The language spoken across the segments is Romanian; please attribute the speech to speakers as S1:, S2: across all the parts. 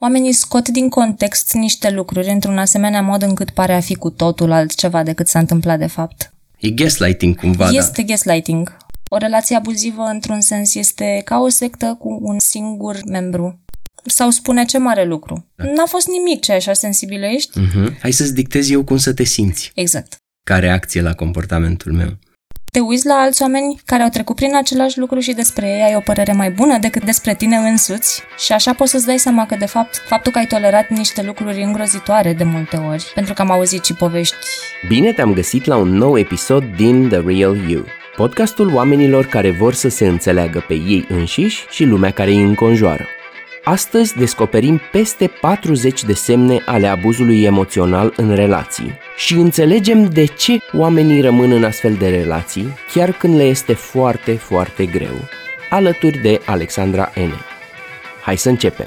S1: Oamenii scot din context niște lucruri într-un asemenea mod încât pare a fi cu totul altceva decât s-a întâmplat de fapt.
S2: E gaslighting cumva,
S1: Este gaslighting. O relație abuzivă, într-un sens, este ca o sectă cu un singur membru. Sau spune ce mare lucru. N-a fost nimic ce așa sensibilă ești.
S2: da? Uh-huh. Hai să-ți dictez eu cum să te simți,
S1: Exact.
S2: ca reacție la comportamentul meu.
S1: Te uiți la alți oameni care au trecut prin același lucru și despre ei ai o părere mai bună decât despre tine însuți? Și așa poți să-ți dai seama că, de fapt, faptul că ai tolerat niște lucruri îngrozitoare de multe ori, pentru că am auzit și povești.
S3: Bine te-am găsit la un nou episod din The Real You, podcastul oamenilor care vor să se înțeleagă pe ei înșiși și lumea care îi înconjoară. Astăzi descoperim peste 40 de semne ale abuzului emoțional în relații și înțelegem de ce oamenii rămân în astfel de relații, chiar când le este foarte, foarte greu. Alături de Alexandra N. Hai să începem!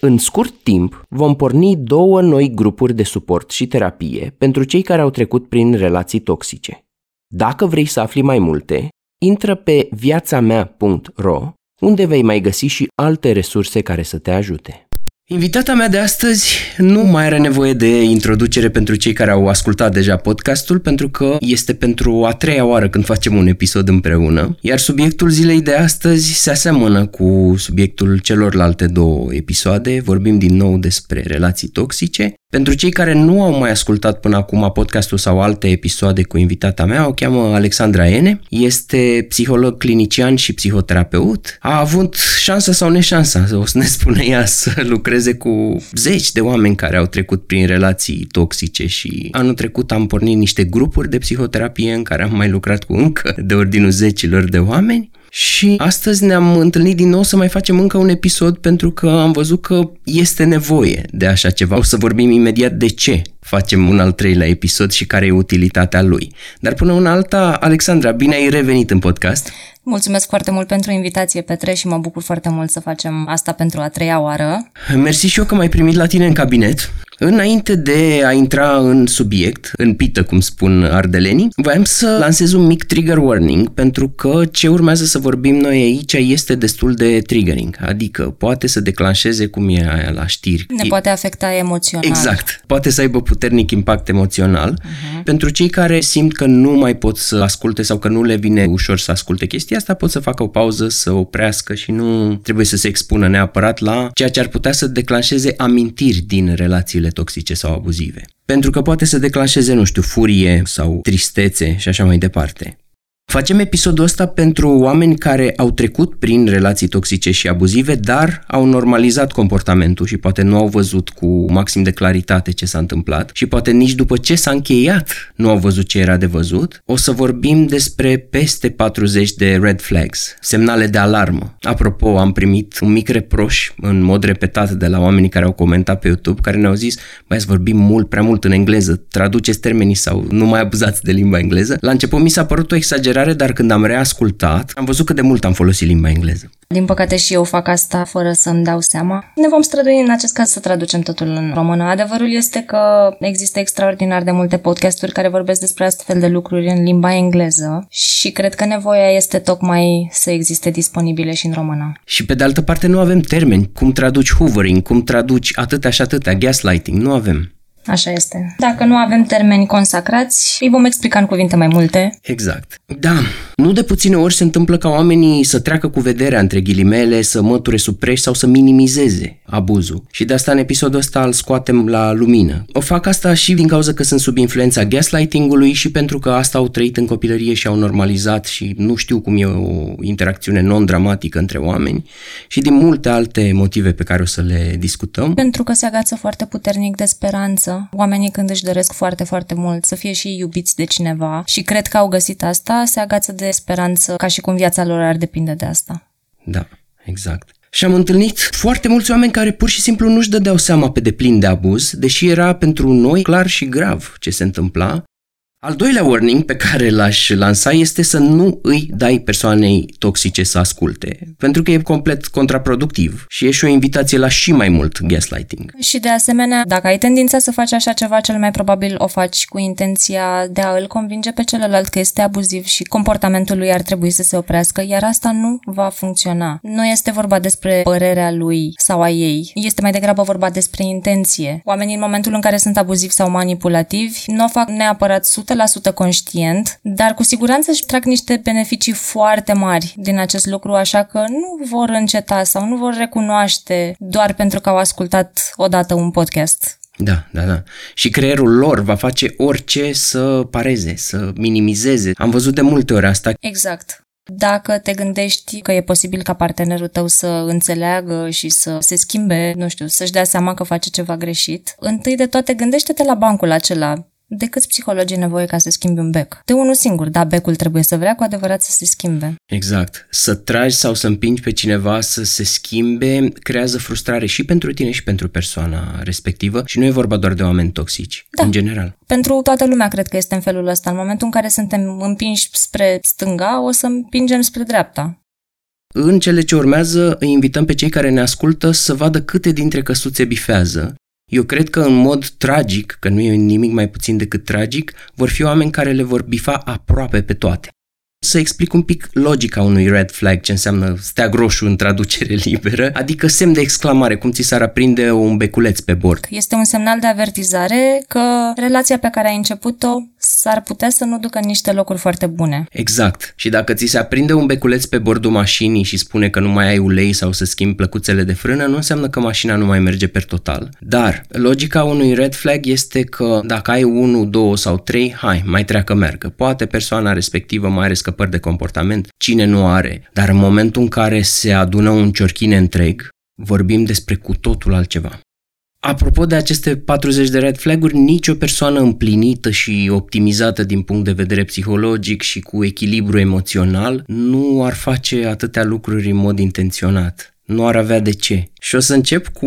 S3: În scurt timp, vom porni două noi grupuri de suport și terapie pentru cei care au trecut prin relații toxice. Dacă vrei să afli mai multe, intră pe viațamea.ro unde vei mai găsi și alte resurse care să te ajute.
S2: Invitata mea de astăzi nu mai are nevoie de introducere pentru cei care au ascultat deja podcastul, pentru că este pentru a treia oară când facem un episod împreună, iar subiectul zilei de astăzi se aseamănă cu subiectul celorlalte două episoade. Vorbim din nou despre relații toxice. Pentru cei care nu au mai ascultat până acum podcastul sau alte episoade cu invitata mea, o cheamă Alexandra Ene, este psiholog clinician și psihoterapeut. A avut șansa sau neșansa, o să ne spune ea, să lucreze cu zeci de oameni care au trecut prin relații toxice și anul trecut am pornit niște grupuri de psihoterapie în care am mai lucrat cu încă de ordinul zecilor de oameni. Și astăzi ne-am întâlnit din nou să mai facem încă un episod pentru că am văzut că este nevoie de așa ceva. O să vorbim imediat de ce facem un al treilea episod și care e utilitatea lui. Dar până una alta, Alexandra, bine ai revenit în podcast.
S1: Mulțumesc foarte mult pentru invitație, Petre, și mă bucur foarte mult să facem asta pentru a treia oară.
S2: Mersi și eu că m-ai primit la tine în cabinet. Înainte de a intra în subiect, în pită, cum spun ardelenii, voiam să lansez un mic trigger warning, pentru că ce urmează să vorbim noi aici este destul de triggering, adică poate să declanșeze cum e aia la știri.
S1: Ne poate afecta emoțional.
S2: Exact. Poate să aibă puternic impact emoțional. Uh-huh. Pentru cei care simt că nu mai pot să asculte sau că nu le vine ușor să asculte chestia asta, pot să facă o pauză, să oprească și nu trebuie să se expună neapărat la ceea ce ar putea să declanșeze amintiri din relațiile toxice sau abuzive. Pentru că poate să declanșeze, nu știu, furie sau tristețe și așa mai departe. Facem episodul ăsta pentru oameni care au trecut prin relații toxice și abuzive, dar au normalizat comportamentul și poate nu au văzut cu maxim de claritate ce s-a întâmplat și poate nici după ce s-a încheiat nu au văzut ce era de văzut. O să vorbim despre peste 40 de red flags, semnale de alarmă. Apropo, am primit un mic reproș în mod repetat de la oamenii care au comentat pe YouTube, care ne-au zis, băi, să vorbim mult, prea mult în engleză, traduceți termenii sau nu mai abuzați de limba engleză. La început mi s-a părut o exagerare dar când am reascultat, am văzut cât de mult am folosit limba engleză.
S1: Din păcate și eu fac asta fără să-mi dau seama. Ne vom strădui în acest caz să traducem totul în română. Adevărul este că există extraordinar de multe podcasturi care vorbesc despre astfel de lucruri în limba engleză și cred că nevoia este tocmai să existe disponibile și în română.
S2: Și pe de altă parte nu avem termeni. Cum traduci hoovering, cum traduci atâtea și atâtea, gaslighting, nu avem.
S1: Așa este. Dacă nu avem termeni consacrați, îi vom explica în cuvinte mai multe.
S2: Exact. Da, nu de puține ori se întâmplă ca oamenii să treacă cu vederea între ghilimele, să măture sub preș sau să minimizeze abuzul. Și de asta în episodul ăsta îl scoatem la lumină. O fac asta și din cauza că sunt sub influența gaslighting-ului și pentru că asta au trăit în copilărie și au normalizat și nu știu cum e o interacțiune non-dramatică între oameni și din multe alte motive pe care o să le discutăm.
S1: Pentru că se agață foarte puternic de speranță Oamenii când își doresc foarte, foarte mult să fie și iubiți de cineva și cred că au găsit asta, se agață de speranță ca și cum viața lor ar depinde de asta.
S2: Da, exact. Și am întâlnit foarte mulți oameni care pur și simplu nu-și dădeau seama pe deplin de abuz, deși era pentru noi clar și grav ce se întâmpla. Al doilea warning pe care l-aș lansa este să nu îi dai persoanei toxice să asculte, pentru că e complet contraproductiv și e și o invitație la și mai mult gaslighting.
S1: Și de asemenea, dacă ai tendința să faci așa ceva, cel mai probabil o faci cu intenția de a îl convinge pe celălalt că este abuziv și comportamentul lui ar trebui să se oprească, iar asta nu va funcționa. Nu este vorba despre părerea lui sau a ei, este mai degrabă vorba despre intenție. Oamenii în momentul în care sunt abuzivi sau manipulativi nu o fac neapărat 100% conștient, dar cu siguranță își trag niște beneficii foarte mari din acest lucru, așa că nu vor înceta sau nu vor recunoaște doar pentru că au ascultat odată un podcast.
S2: Da, da, da. Și creierul lor va face orice să pareze, să minimizeze. Am văzut de multe ori asta.
S1: Exact. Dacă te gândești că e posibil ca partenerul tău să înțeleagă și să se schimbe, nu știu, să-și dea seama că face ceva greșit, întâi de toate gândește-te la bancul acela de câți psihologi e nevoie ca să schimbi un bec? De unul singur, dar becul trebuie să vrea cu adevărat să se schimbe.
S2: Exact. Să tragi sau să împingi pe cineva să se schimbe creează frustrare și pentru tine și pentru persoana respectivă și nu e vorba doar de oameni toxici, da. în general.
S1: Pentru toată lumea cred că este în felul ăsta. În momentul în care suntem împinși spre stânga, o să împingem spre dreapta.
S2: În cele ce urmează, îi invităm pe cei care ne ascultă să vadă câte dintre căsuțe bifează eu cred că în mod tragic, că nu e nimic mai puțin decât tragic, vor fi oameni care le vor bifa aproape pe toate. Să explic un pic logica unui red flag, ce înseamnă steag roșu în traducere liberă, adică semn de exclamare, cum ți s-ar aprinde un beculeț pe bord.
S1: Este un semnal de avertizare că relația pe care ai început-o s-ar putea să nu ducă în niște locuri foarte bune.
S2: Exact. Și dacă ți se aprinde un beculeț pe bordul mașinii și spune că nu mai ai ulei sau să schimbi plăcuțele de frână, nu înseamnă că mașina nu mai merge per total. Dar logica unui red flag este că dacă ai 1, 2 sau 3, hai, mai treacă meargă. Poate persoana respectivă mai are scăpări de comportament, cine nu are. Dar în momentul în care se adună un ciorchine întreg, vorbim despre cu totul altceva. Apropo de aceste 40 de red flag-uri, nicio persoană împlinită și optimizată din punct de vedere psihologic și cu echilibru emoțional nu ar face atâtea lucruri în mod intenționat. Nu ar avea de ce. Și o să încep cu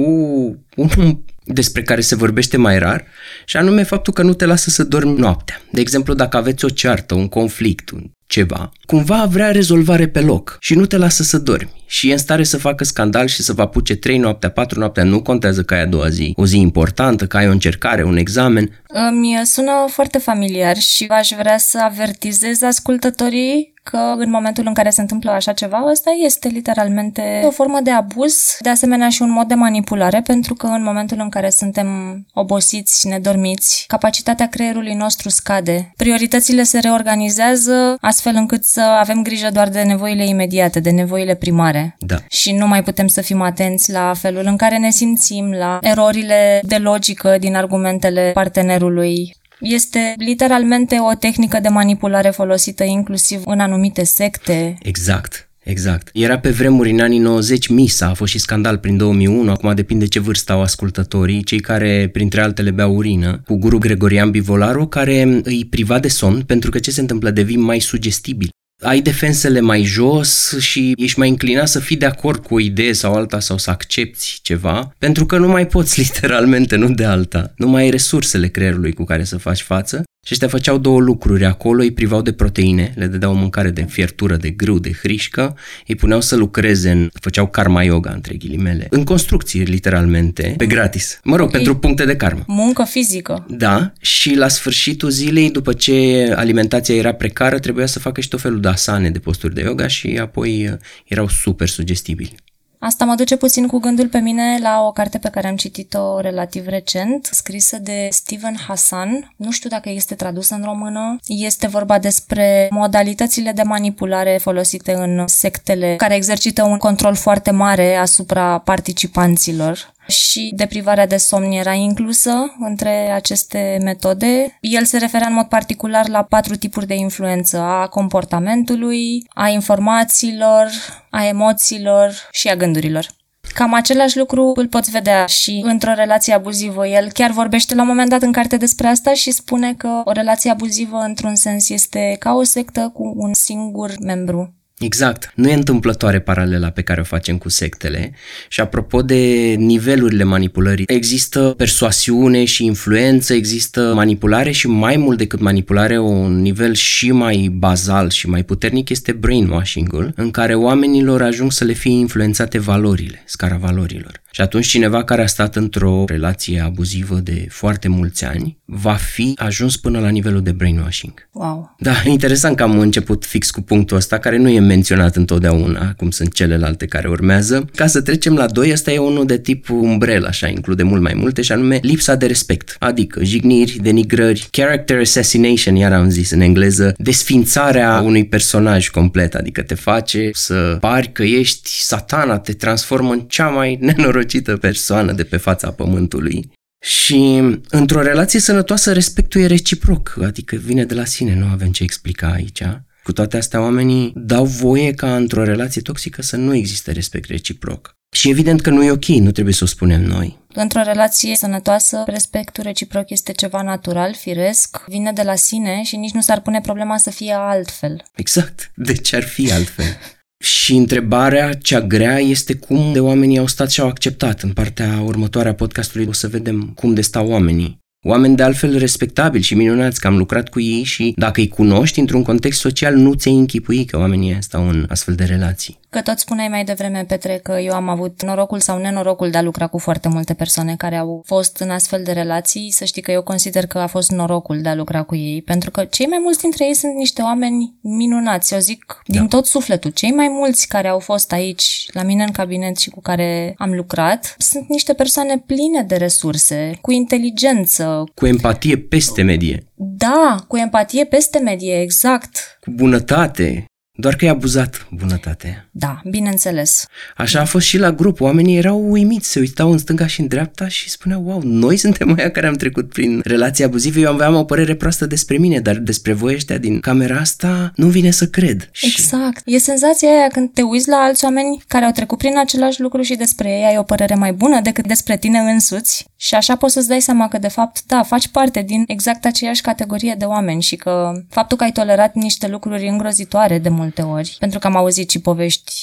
S2: unul despre care se vorbește mai rar, și anume faptul că nu te lasă să dormi noaptea. De exemplu, dacă aveți o ceartă, un conflict, un ceva, cumva vrea rezolvare pe loc și nu te lasă să dormi și e în stare să facă scandal și să vă apuce 3 noaptea, 4 noaptea, nu contează că ai a doua zi, o zi importantă, că ai o încercare, un examen.
S1: Mi sună foarte familiar și aș vrea să avertizez ascultătorii că în momentul în care se întâmplă așa ceva, ăsta este literalmente o formă de abuz, de asemenea și un mod de manipulare, pentru că în momentul în care suntem obosiți, nedormiți, capacitatea creierului nostru scade. Prioritățile se reorganizează astfel încât să avem grijă doar de nevoile imediate, de nevoile primare.
S2: Da.
S1: Și nu mai putem să fim atenți la felul în care ne simțim, la erorile de logică din argumentele partenerului, este literalmente o tehnică de manipulare folosită inclusiv în anumite secte.
S2: Exact. Exact. Era pe vremuri în anii 90 Misa, a fost și scandal prin 2001, acum depinde ce vârstă au ascultătorii, cei care printre altele beau urină, cu guru Gregorian Bivolaru, care îi priva de somn pentru că ce se întâmplă, devii mai sugestibil ai defensele mai jos și ești mai înclinat să fii de acord cu o idee sau alta sau să accepti ceva, pentru că nu mai poți literalmente, nu de alta. Nu mai ai resursele creierului cu care să faci față și ăștia făceau două lucruri acolo, îi privau de proteine, le dădeau mâncare de fiertură, de grâu, de hrișcă, îi puneau să lucreze în, făceau karma yoga, între ghilimele, în construcții, literalmente, pe gratis. Mă rog, okay. pentru puncte de karmă.
S1: Muncă fizică.
S2: Da, și la sfârșitul zilei, după ce alimentația era precară, trebuia să facă și tot felul de asane, de posturi de yoga și apoi uh, erau super sugestibili.
S1: Asta mă duce puțin cu gândul pe mine la o carte pe care am citit-o relativ recent, scrisă de Steven Hassan. Nu știu dacă este tradusă în română. Este vorba despre modalitățile de manipulare folosite în sectele care exercită un control foarte mare asupra participanților și deprivarea de somn era inclusă între aceste metode. El se referea în mod particular la patru tipuri de influență, a comportamentului, a informațiilor, a emoțiilor și a gândurilor. Cam același lucru îl poți vedea și într-o relație abuzivă. El chiar vorbește la un moment dat în carte despre asta și spune că o relație abuzivă, într-un sens, este ca o sectă cu un singur membru
S2: Exact. Nu e întâmplătoare paralela pe care o facem cu sectele. Și apropo de nivelurile manipulării, există persoasiune și influență, există manipulare și mai mult decât manipulare, un nivel și mai bazal și mai puternic este brainwashing-ul, în care oamenilor ajung să le fie influențate valorile, scara valorilor. Și atunci cineva care a stat într-o relație abuzivă de foarte mulți ani va fi ajuns până la nivelul de brainwashing.
S1: Wow.
S2: Da, interesant că am început fix cu punctul ăsta, care nu e menționat întotdeauna, cum sunt celelalte care urmează. Ca să trecem la doi, ăsta e unul de tip umbrel, așa, include mult mai multe, și anume lipsa de respect, adică jigniri, denigrări, character assassination, iar am zis în engleză, desfințarea unui personaj complet, adică te face să pari că ești satana, te transformă în cea mai nenorocită persoană de pe fața pământului. Și într-o relație sănătoasă respectul e reciproc, adică vine de la sine, nu avem ce explica aici. Cu toate astea, oamenii dau voie ca într-o relație toxică să nu existe respect reciproc. Și evident că nu e ok, nu trebuie să o spunem noi.
S1: Într-o relație sănătoasă, respectul reciproc este ceva natural, firesc, vine de la sine și nici nu s-ar pune problema să fie altfel.
S2: Exact. De ce ar fi altfel? Și întrebarea cea grea este cum de oamenii au stat și au acceptat. În partea următoare a podcastului o să vedem cum de stau oamenii. Oameni de altfel respectabili și minunați, că am lucrat cu ei și dacă îi cunoști într-un context social, nu ți-ai închipui că oamenii stau în astfel de relații.
S1: Că tot spuneai mai devreme, Petre, că eu am avut norocul sau nenorocul de a lucra cu foarte multe persoane care au fost în astfel de relații. Să știi că eu consider că a fost norocul de a lucra cu ei, pentru că cei mai mulți dintre ei sunt niște oameni minunați. Eu zic din da. tot sufletul. Cei mai mulți care au fost aici, la mine în cabinet și cu care am lucrat, sunt niște persoane pline de resurse, cu inteligență.
S2: Cu empatie peste medie.
S1: Da, cu empatie peste medie, exact.
S2: Cu bunătate. Doar că e abuzat bunătatea.
S1: Da, bineînțeles.
S2: Așa a fost și la grup. Oamenii erau uimiți, se uitau în stânga și în dreapta și spuneau, wow, noi suntem aia care am trecut prin relații abuzive. Eu aveam o părere proastă despre mine, dar despre voi ăștia din camera asta nu vine să cred.
S1: Exact. Și... E senzația aia când te uiți la alți oameni care au trecut prin același lucru și despre ei ai o părere mai bună decât despre tine însuți și așa poți să-ți dai seama că, de fapt, da, faci parte din exact aceeași categorie de oameni și că faptul că ai tolerat niște lucruri îngrozitoare de multe ori, pentru că am auzit și povești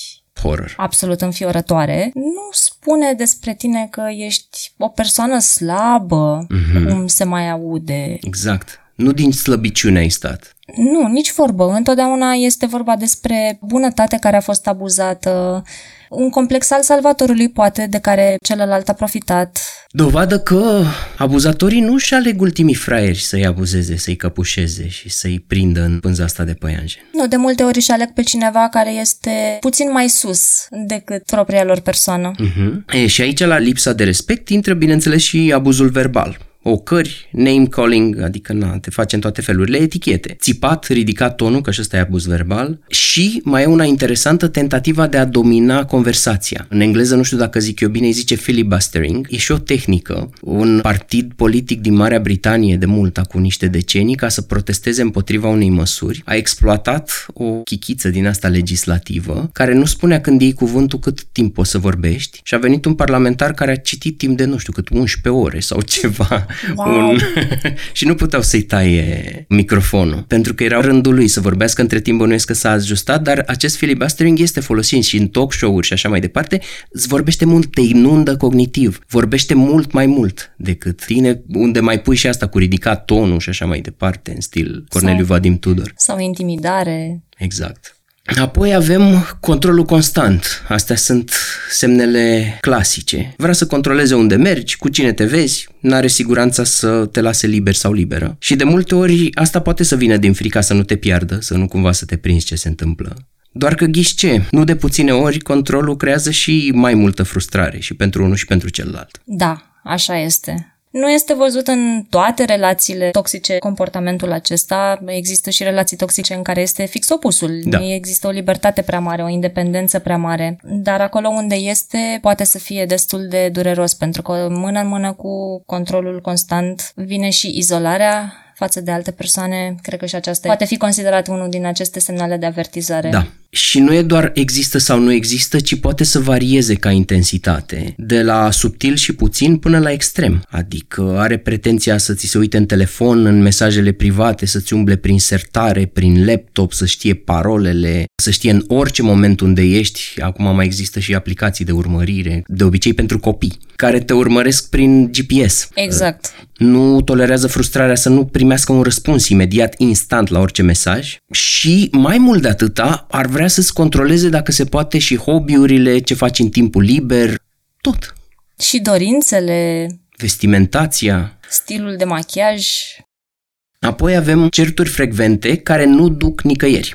S2: horror.
S1: absolut înfiorătoare, nu spune despre tine că ești o persoană slabă, mm-hmm. cum se mai aude.
S2: Exact. Nu din slăbiciune ai stat.
S1: Nu, nici vorbă. Întotdeauna este vorba despre bunătate care a fost abuzată, un complex al salvatorului poate de care celălalt a profitat.
S2: Dovadă că abuzatorii nu își aleg ultimii fraieri să-i abuzeze, să-i căpușeze și să-i prindă în pânza asta de păianjen.
S1: Nu, de multe ori își aleg pe cineva care este puțin mai sus decât propria lor persoană.
S2: Uh-huh. E, și aici, la lipsa de respect, intră, bineînțeles, și abuzul verbal ocări, name calling, adică na, te face în toate felurile, etichete. Țipat, ridicat tonul, că și ăsta e abuz verbal, și mai e una interesantă, tentativa de a domina conversația. În engleză, nu știu dacă zic eu bine, îi zice filibustering. E și o tehnică. Un partid politic din Marea Britanie de mult, cu niște decenii, ca să protesteze împotriva unei măsuri, a exploatat o chichiță din asta legislativă, care nu spunea când iei cuvântul cât timp poți să vorbești și a venit un parlamentar care a citit timp de, nu știu, cât 11 ore sau ceva
S1: Wow. Un...
S2: și nu puteau să-i taie microfonul, pentru că era rândul lui să vorbească între timp bănuiesc că s-a ajustat, dar acest filibustering este folosit și în talk show-uri și așa mai departe, îți vorbește mult, te inundă cognitiv, vorbește mult mai mult decât tine, unde mai pui și asta cu ridicat tonul și așa mai departe, în stil Corneliu sau, Vadim Tudor.
S1: Sau intimidare.
S2: Exact. Apoi avem controlul constant. Astea sunt semnele clasice. Vrea să controleze unde mergi, cu cine te vezi, n-are siguranța să te lase liber sau liberă. Și de multe ori asta poate să vină din frica să nu te piardă, să nu cumva să te prinzi ce se întâmplă. Doar că ghiși ce? Nu de puține ori controlul creează și mai multă frustrare și pentru unul și pentru celălalt.
S1: Da, așa este. Nu este văzut în toate relațiile toxice comportamentul acesta. Există și relații toxice în care este fix opusul. Da. Există o libertate prea mare, o independență prea mare. Dar acolo unde este, poate să fie destul de dureros, pentru că mână în mână cu controlul constant vine și izolarea față de alte persoane, cred că și aceasta poate fi considerat unul din aceste semnale de avertizare.
S2: Da, Și nu e doar există sau nu există, ci poate să varieze ca intensitate, de la subtil și puțin până la extrem. Adică are pretenția să ți se uite în telefon, în mesajele private, să-ți umble prin sertare, prin laptop, să știe parolele, să știe în orice moment unde ești. Acum mai există și aplicații de urmărire, de obicei pentru copii, care te urmăresc prin GPS.
S1: Exact.
S2: Nu tolerează frustrarea să nu primească un răspuns imediat, instant la orice mesaj și mai mult de atâta ar vrea să-ți controleze dacă se poate și hobby-urile, ce faci în timpul liber, tot.
S1: Și dorințele,
S2: Vestimentația.
S1: stilul de machiaj.
S2: Apoi avem certuri frecvente care nu duc nicăieri.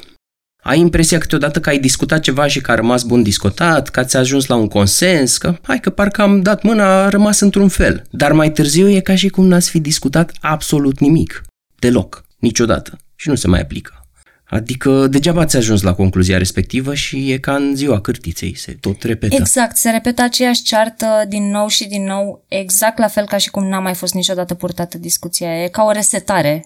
S2: Ai impresia câteodată că ai discutat ceva și că a rămas bun discutat, că ați ajuns la un consens, că hai că parcă am dat mâna, a rămas într-un fel. Dar mai târziu e ca și cum n-ați fi discutat absolut nimic. Deloc. Niciodată. Și nu se mai aplică. Adică degeaba ați ajuns la concluzia respectivă și e ca în ziua cârtiței, se tot repetă.
S1: Exact, se repetă aceeași ceartă din nou și din nou, exact la fel ca și cum n-a mai fost niciodată purtată discuția. E ca o resetare.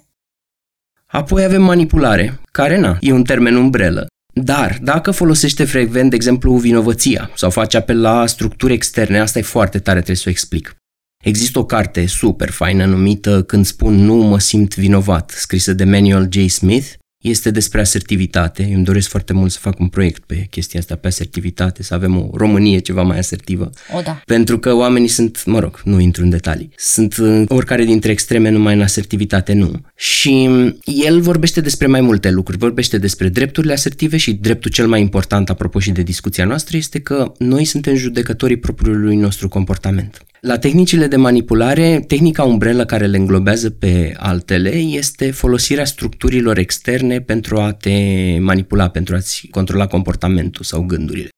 S2: Apoi avem manipulare, care na, e un termen umbrelă. Dar, dacă folosește frecvent, de exemplu, vinovăția sau face apel la structuri externe, asta e foarte tare, trebuie să o explic. Există o carte super faină numită Când spun nu, mă simt vinovat, scrisă de Manuel J. Smith. Este despre asertivitate. Eu îmi doresc foarte mult să fac un proiect pe chestia asta, pe asertivitate, să avem o Românie ceva mai asertivă.
S1: O, da.
S2: Pentru că oamenii sunt, mă rog, nu intru în detalii, sunt uh, oricare dintre extreme, numai în asertivitate nu. Și el vorbește despre mai multe lucruri, vorbește despre drepturile asertive și dreptul cel mai important, apropo și de discuția noastră, este că noi suntem judecătorii propriului nostru comportament. La tehnicile de manipulare, tehnica umbrelă care le înglobează pe altele este folosirea structurilor externe pentru a te manipula, pentru a-ți controla comportamentul sau gândurile.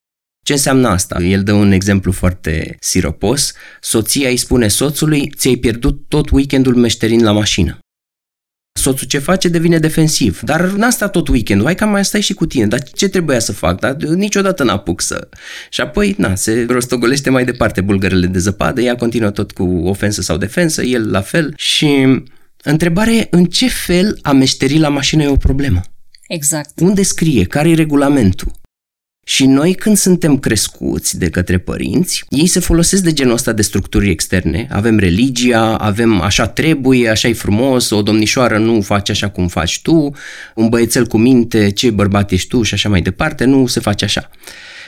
S2: Ce înseamnă asta? El dă un exemplu foarte siropos. Soția îi spune soțului, ți-ai pierdut tot weekendul meșterind la mașină. Soțul ce face devine defensiv. Dar n-am stat tot weekendul, hai că mai stai și cu tine. Dar ce trebuia să fac? Dar niciodată n-apuc să... Și apoi, na, se rostogolește mai departe bulgărele de zăpadă, ea continuă tot cu ofensă sau defensă, el la fel. Și întrebarea e, în ce fel a meșteri la mașină e o problemă?
S1: Exact.
S2: Unde scrie? Care e regulamentul? Și noi când suntem crescuți de către părinți, ei se folosesc de genul ăsta de structuri externe. Avem religia, avem așa trebuie, așa e frumos, o domnișoară nu face așa cum faci tu, un băiețel cu minte, ce bărbat ești tu și așa mai departe, nu se face așa.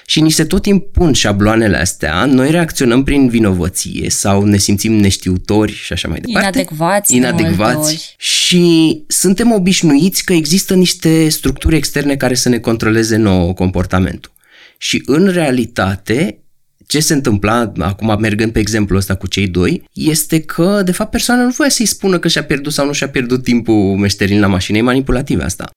S2: Și ni se tot impun șabloanele astea, noi reacționăm prin vinovăție sau ne simțim neștiutori și așa mai departe.
S1: Inadecvați de multe ori.
S2: Inadecvați. Și suntem obișnuiți că există niște structuri externe care să ne controleze nouă comportamentul. Și în realitate, ce se întâmpla, acum mergând pe exemplul ăsta cu cei doi, este că, de fapt, persoana nu voia să-i spună că și-a pierdut sau nu și-a pierdut timpul meșterin la mașină, e manipulativ asta.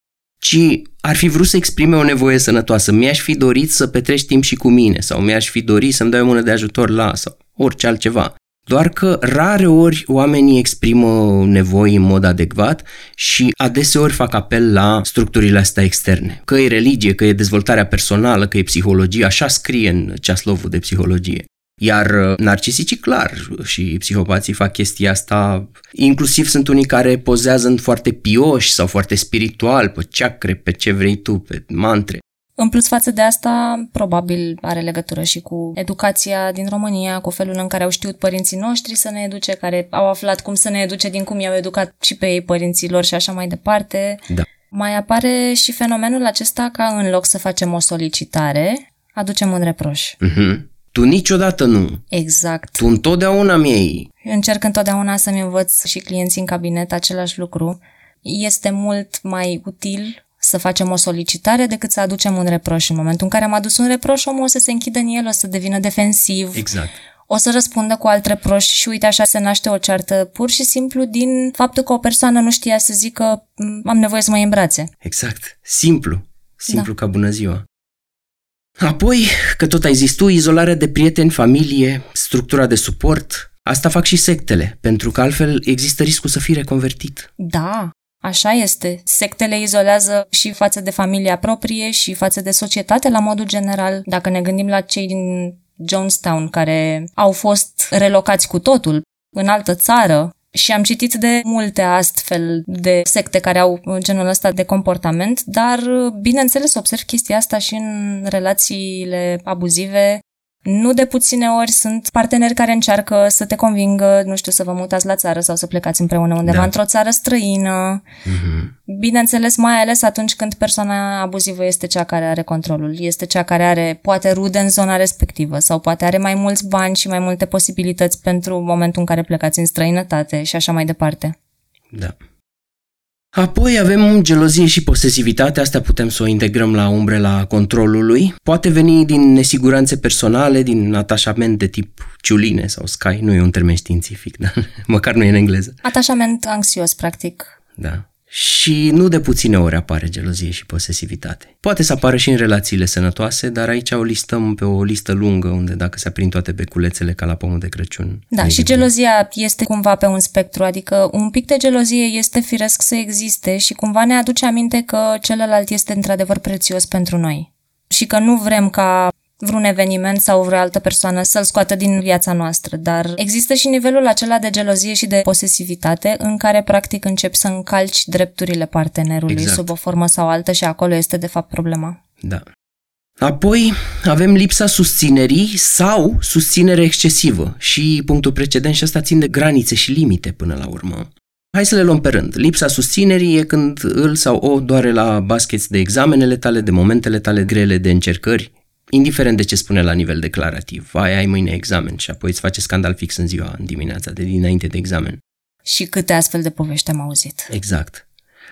S2: Ci ar fi vrut să exprime o nevoie sănătoasă. Mi-aș fi dorit să petrești timp și cu mine sau mi-aș fi dorit să-mi dai o mână de ajutor la sau orice altceva. Doar că rare ori oamenii exprimă nevoi în mod adecvat și adeseori fac apel la structurile astea externe. Că e religie, că e dezvoltarea personală, că e psihologie, așa scrie în ceaslovul de psihologie. Iar uh, narcisicii, clar, și psihopații fac chestia asta, inclusiv sunt unii care pozează în foarte pioși sau foarte spiritual, pe ceacre, pe ce vrei tu, pe mantre.
S1: În plus față de asta, probabil are legătură și cu educația din România, cu felul în care au știut părinții noștri să ne educe, care au aflat cum să ne educe din cum i-au educat și pe ei părinților și așa mai departe.
S2: Da.
S1: Mai apare și fenomenul acesta ca în loc să facem o solicitare, aducem un reproș.
S2: Uh-huh. Tu niciodată nu.
S1: Exact.
S2: Tu întotdeauna mi-ai.
S1: Încerc întotdeauna să-mi învăț și clienții în cabinet același lucru. Este mult mai util să facem o solicitare decât să aducem un reproș. În momentul în care am adus un reproș, omul o să se închidă în el, o să devină defensiv,
S2: Exact.
S1: o să răspundă cu alt reproș și uite așa se naște o ceartă pur și simplu din faptul că o persoană nu știa să zică "M, am nevoie să mă iei în brațe.
S2: Exact. Simplu. Simplu da. ca bună ziua. Apoi, că tot ai zis tu, izolarea de prieteni, familie, structura de suport, asta fac și sectele, pentru că altfel există riscul să fii reconvertit.
S1: Da, așa este. Sectele izolează și față de familia proprie și față de societate la modul general. Dacă ne gândim la cei din Jonestown care au fost relocați cu totul în altă țară Și am citit de multe astfel de secte care au genul ăsta de comportament, dar bineînțeles observ chestia asta și în relațiile abuzive nu de puține ori sunt parteneri care încearcă să te convingă, nu știu, să vă mutați la țară sau să plecați împreună undeva da. într-o țară străină. Mm-hmm. Bineînțeles, mai ales atunci când persoana abuzivă este cea care are controlul, este cea care are poate rude în zona respectivă sau poate are mai mulți bani și mai multe posibilități pentru momentul în care plecați în străinătate și așa mai departe.
S2: Da. Apoi avem gelozie și posesivitate, asta putem să o integrăm la umbrela controlului. Poate veni din nesiguranțe personale, din atașament de tip ciuline sau sky, nu e un termen științific, dar măcar nu e în engleză.
S1: Atașament anxios, practic.
S2: Da și nu de puține ori apare gelozie și posesivitate. Poate să apară și în relațiile sănătoase, dar aici o listăm pe o listă lungă unde dacă se aprind toate beculețele ca la pomul de Crăciun.
S1: Da, și gelozia este cumva pe un spectru, adică un pic de gelozie este firesc să existe și cumva ne aduce aminte că celălalt este într-adevăr prețios pentru noi și că nu vrem ca vreun eveniment sau vreo altă persoană să-l scoată din viața noastră, dar există și nivelul acela de gelozie și de posesivitate în care practic începi să încalci drepturile partenerului exact. sub o formă sau altă și acolo este de fapt problema.
S2: Da. Apoi avem lipsa susținerii sau susținere excesivă și punctul precedent și asta țin de granițe și limite până la urmă. Hai să le luăm pe rând. Lipsa susținerii e când îl sau o doare la basket de examenele tale, de momentele tale grele, de încercări, indiferent de ce spune la nivel declarativ, ai, ai mâine examen și apoi îți face scandal fix în ziua, în dimineața, de dinainte de examen.
S1: Și câte astfel de povești am auzit.
S2: Exact.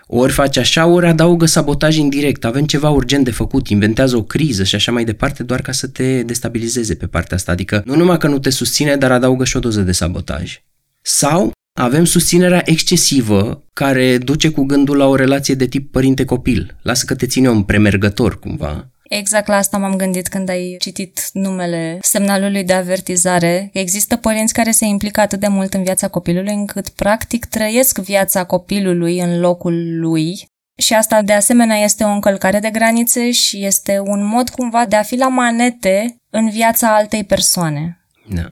S2: Ori face așa, ori adaugă sabotaj indirect, avem ceva urgent de făcut, inventează o criză și așa mai departe, doar ca să te destabilizeze pe partea asta. Adică nu numai că nu te susține, dar adaugă și o doză de sabotaj. Sau avem susținerea excesivă care duce cu gândul la o relație de tip părinte-copil. Lasă că te ține un premergător cumva
S1: Exact la asta m-am gândit când ai citit numele semnalului de avertizare. Există părinți care se implică atât de mult în viața copilului încât practic trăiesc viața copilului în locul lui și asta de asemenea este o încălcare de granițe și este un mod cumva de a fi la manete în viața altei persoane.
S2: Da.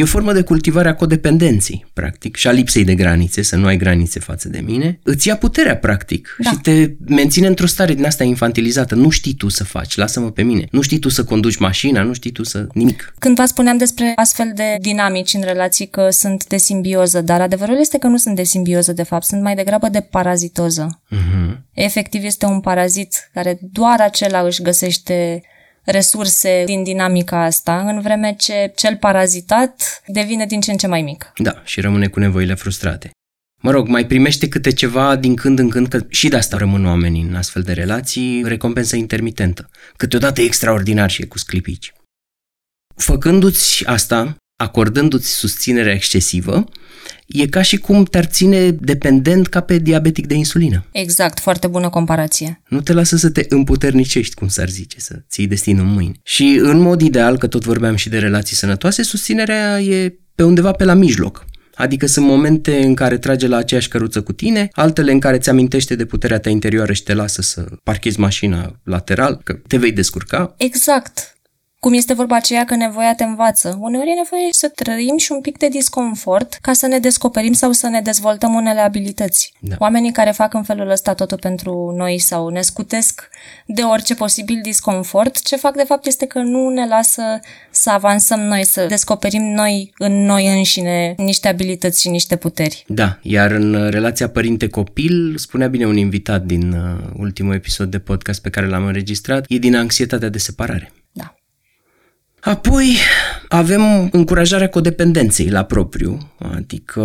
S2: E o formă de cultivare a codependenței, practic, și a lipsei de granițe, să nu ai granițe față de mine. Îți ia puterea, practic, da. și te menține într-o stare din asta infantilizată. Nu știi tu să faci, lasă-mă pe mine. Nu știi tu să conduci mașina, nu știi tu să... nimic.
S1: Când vă spuneam despre astfel de dinamici în relații că sunt de simbioză, dar adevărul este că nu sunt de simbioză, de fapt, sunt mai degrabă de parazitoză. Uh-huh. Efectiv, este un parazit care doar acela își găsește resurse din dinamica asta, în vreme ce cel parazitat devine din ce în ce mai mic.
S2: Da, și rămâne cu nevoile frustrate. Mă rog, mai primește câte ceva din când în când, că și de asta rămân oamenii în astfel de relații, recompensă intermitentă. Câteodată e extraordinar și e cu sclipici. Făcându-ți asta, acordându-ți susținerea excesivă, e ca și cum te-ar ține dependent ca pe diabetic de insulină.
S1: Exact, foarte bună comparație.
S2: Nu te lasă să te împuternicești, cum s-ar zice, să ții destinul în mâini. Și în mod ideal, că tot vorbeam și de relații sănătoase, susținerea e pe undeva pe la mijloc. Adică sunt momente în care trage la aceeași căruță cu tine, altele în care ți amintește de puterea ta interioară și te lasă să parchezi mașina lateral, că te vei descurca.
S1: Exact. Cum este vorba aceea că nevoia te învață. Uneori e nevoie să trăim și un pic de disconfort ca să ne descoperim sau să ne dezvoltăm unele abilități. Da. Oamenii care fac în felul ăsta totul pentru noi sau ne scutesc de orice posibil disconfort, ce fac de fapt este că nu ne lasă să avansăm noi, să descoperim noi în noi înșine niște abilități și niște puteri.
S2: Da, iar în relația părinte-copil, spunea bine un invitat din uh, ultimul episod de podcast pe care l-am înregistrat, e din anxietatea de separare. Apoi avem încurajarea codependenței la propriu, adică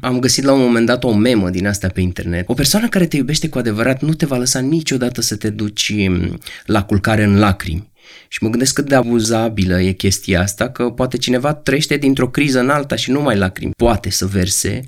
S2: am găsit la un moment dat o memă din asta pe internet. O persoană care te iubește cu adevărat nu te va lăsa niciodată să te duci la culcare în lacrimi. Și mă gândesc cât de abuzabilă e chestia asta, că poate cineva trăiește dintr-o criză în alta și nu mai lacrimi poate să verse,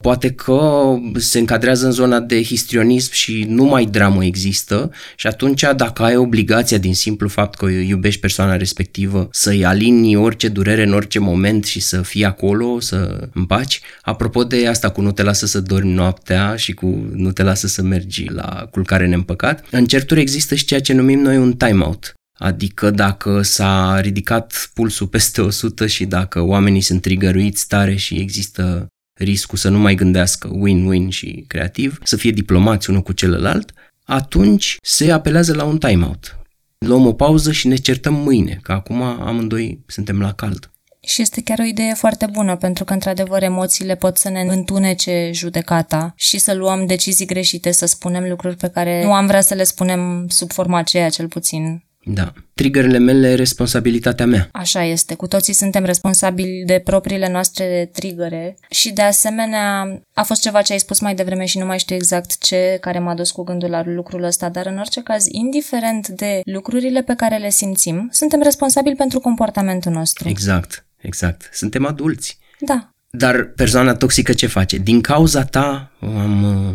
S2: poate că se încadrează în zona de histrionism și nu mai dramă există și atunci dacă ai obligația din simplu fapt că iubești persoana respectivă să-i alini orice durere în orice moment și să fii acolo, să împaci, apropo de asta cu nu te lasă să dormi noaptea și cu nu te lasă să mergi la culcare neîmpăcat, în certuri există și ceea ce numim noi un timeout. Adică dacă s-a ridicat pulsul peste 100 și dacă oamenii sunt trigăruiți tare și există riscul să nu mai gândească win-win și creativ, să fie diplomați unul cu celălalt, atunci se apelează la un timeout. Luăm o pauză și ne certăm mâine, că acum amândoi suntem la cald.
S1: Și este chiar o idee foarte bună, pentru că, într-adevăr, emoțiile pot să ne întunece judecata și să luăm decizii greșite, să spunem lucruri pe care nu am vrea să le spunem sub forma aceea, cel puțin.
S2: Da. Triggerele mele, responsabilitatea mea.
S1: Așa este. Cu toții suntem responsabili de propriile noastre trigăre și de asemenea a fost ceva ce ai spus mai devreme și nu mai știu exact ce care m-a dus cu gândul la lucrul ăsta, dar în orice caz, indiferent de lucrurile pe care le simțim, suntem responsabili pentru comportamentul nostru.
S2: Exact, exact. Suntem adulți.
S1: Da.
S2: Dar persoana toxică ce face? Din cauza ta am uh,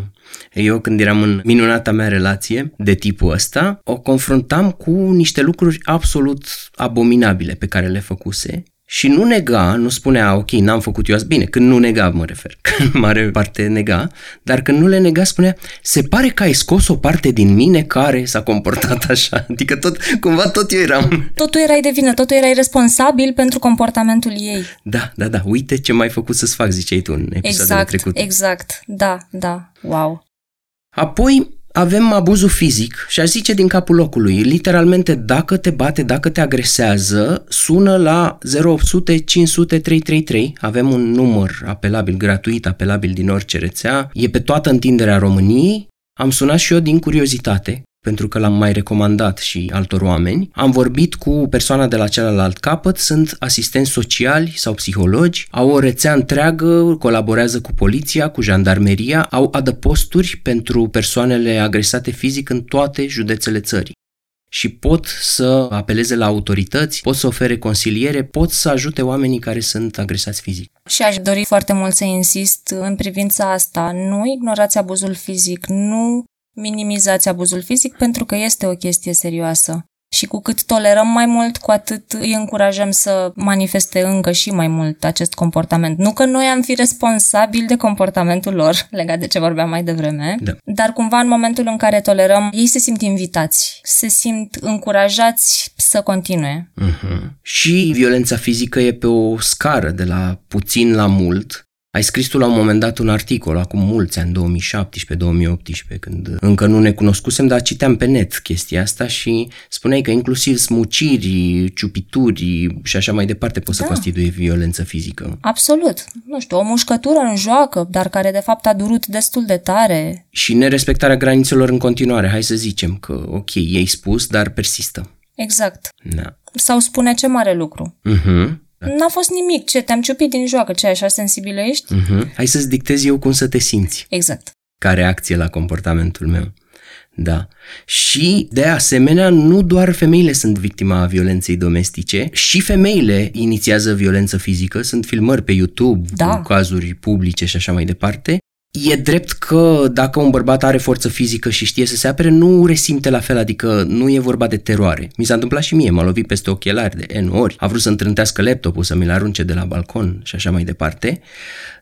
S2: eu când eram în minunata mea relație de tipul ăsta, o confruntam cu niște lucruri absolut abominabile pe care le făcuse și nu nega, nu spunea, ok, n-am făcut eu asta. Bine, când nu nega, mă refer, că în mare parte nega, dar când nu le nega, spunea, se pare că ai scos o parte din mine care s-a comportat așa. Adică tot, cumva tot eu eram.
S1: Tot tu erai de vină, tot tu erai responsabil pentru comportamentul ei.
S2: Da, da, da, uite ce mai făcut să-ți fac, ziceai tu în episodul
S1: exact,
S2: trecut.
S1: Exact, da, da, wow.
S2: Apoi, avem abuzul fizic și aș zice din capul locului, literalmente dacă te bate, dacă te agresează, sună la 0800 500 333, avem un număr apelabil, gratuit, apelabil din orice rețea, e pe toată întinderea României, am sunat și eu din curiozitate, pentru că l-am mai recomandat și altor oameni. Am vorbit cu persoana de la celălalt capăt, sunt asistenți sociali sau psihologi, au o rețea întreagă, colaborează cu poliția, cu jandarmeria, au adăposturi pentru persoanele agresate fizic în toate județele țării și pot să apeleze la autorități, pot să ofere consiliere, pot să ajute oamenii care sunt agresați fizic.
S1: Și aș dori foarte mult să insist în privința asta. Nu ignorați abuzul fizic, nu minimizați abuzul fizic pentru că este o chestie serioasă. Și cu cât tolerăm mai mult, cu atât îi încurajăm să manifeste încă și mai mult acest comportament. Nu că noi am fi responsabili de comportamentul lor, legat de ce vorbeam mai devreme,
S2: da.
S1: dar cumva în momentul în care tolerăm, ei se simt invitați, se simt încurajați să continue.
S2: Uh-huh. Și violența fizică e pe o scară de la puțin la mult ai scris tu la un moment dat un articol, acum mulți ani, 2017-2018, când încă nu ne cunoscusem, dar citeam pe net chestia asta și spuneai că inclusiv smuciri, ciupituri și așa mai departe pot da. să constituie violență fizică.
S1: Absolut. Nu știu, o mușcătură în joacă, dar care de fapt a durut destul de tare.
S2: Și nerespectarea granițelor în continuare. Hai să zicem că, ok, ei spus, dar persistă.
S1: Exact.
S2: Da.
S1: Sau spune ce mare lucru.
S2: Uh-huh.
S1: N-a fost nimic, ce te-am ciupit din joacă, ce așa sensibilă ești?
S2: Uh-huh. Hai să-ți dictez eu cum să te simți.
S1: Exact.
S2: Ca reacție la comportamentul meu. Da. Și, de asemenea, nu doar femeile sunt victima violenței domestice, și femeile inițiază violență fizică, sunt filmări pe YouTube,
S1: da.
S2: cu cazuri publice și așa mai departe, E drept că dacă un bărbat are forță fizică și știe să se apere, nu resimte la fel, adică nu e vorba de teroare. Mi s-a întâmplat și mie, m-a lovit peste ochelari de N ori, a vrut să întrântească laptopul, să mi-l arunce de la balcon și așa mai departe.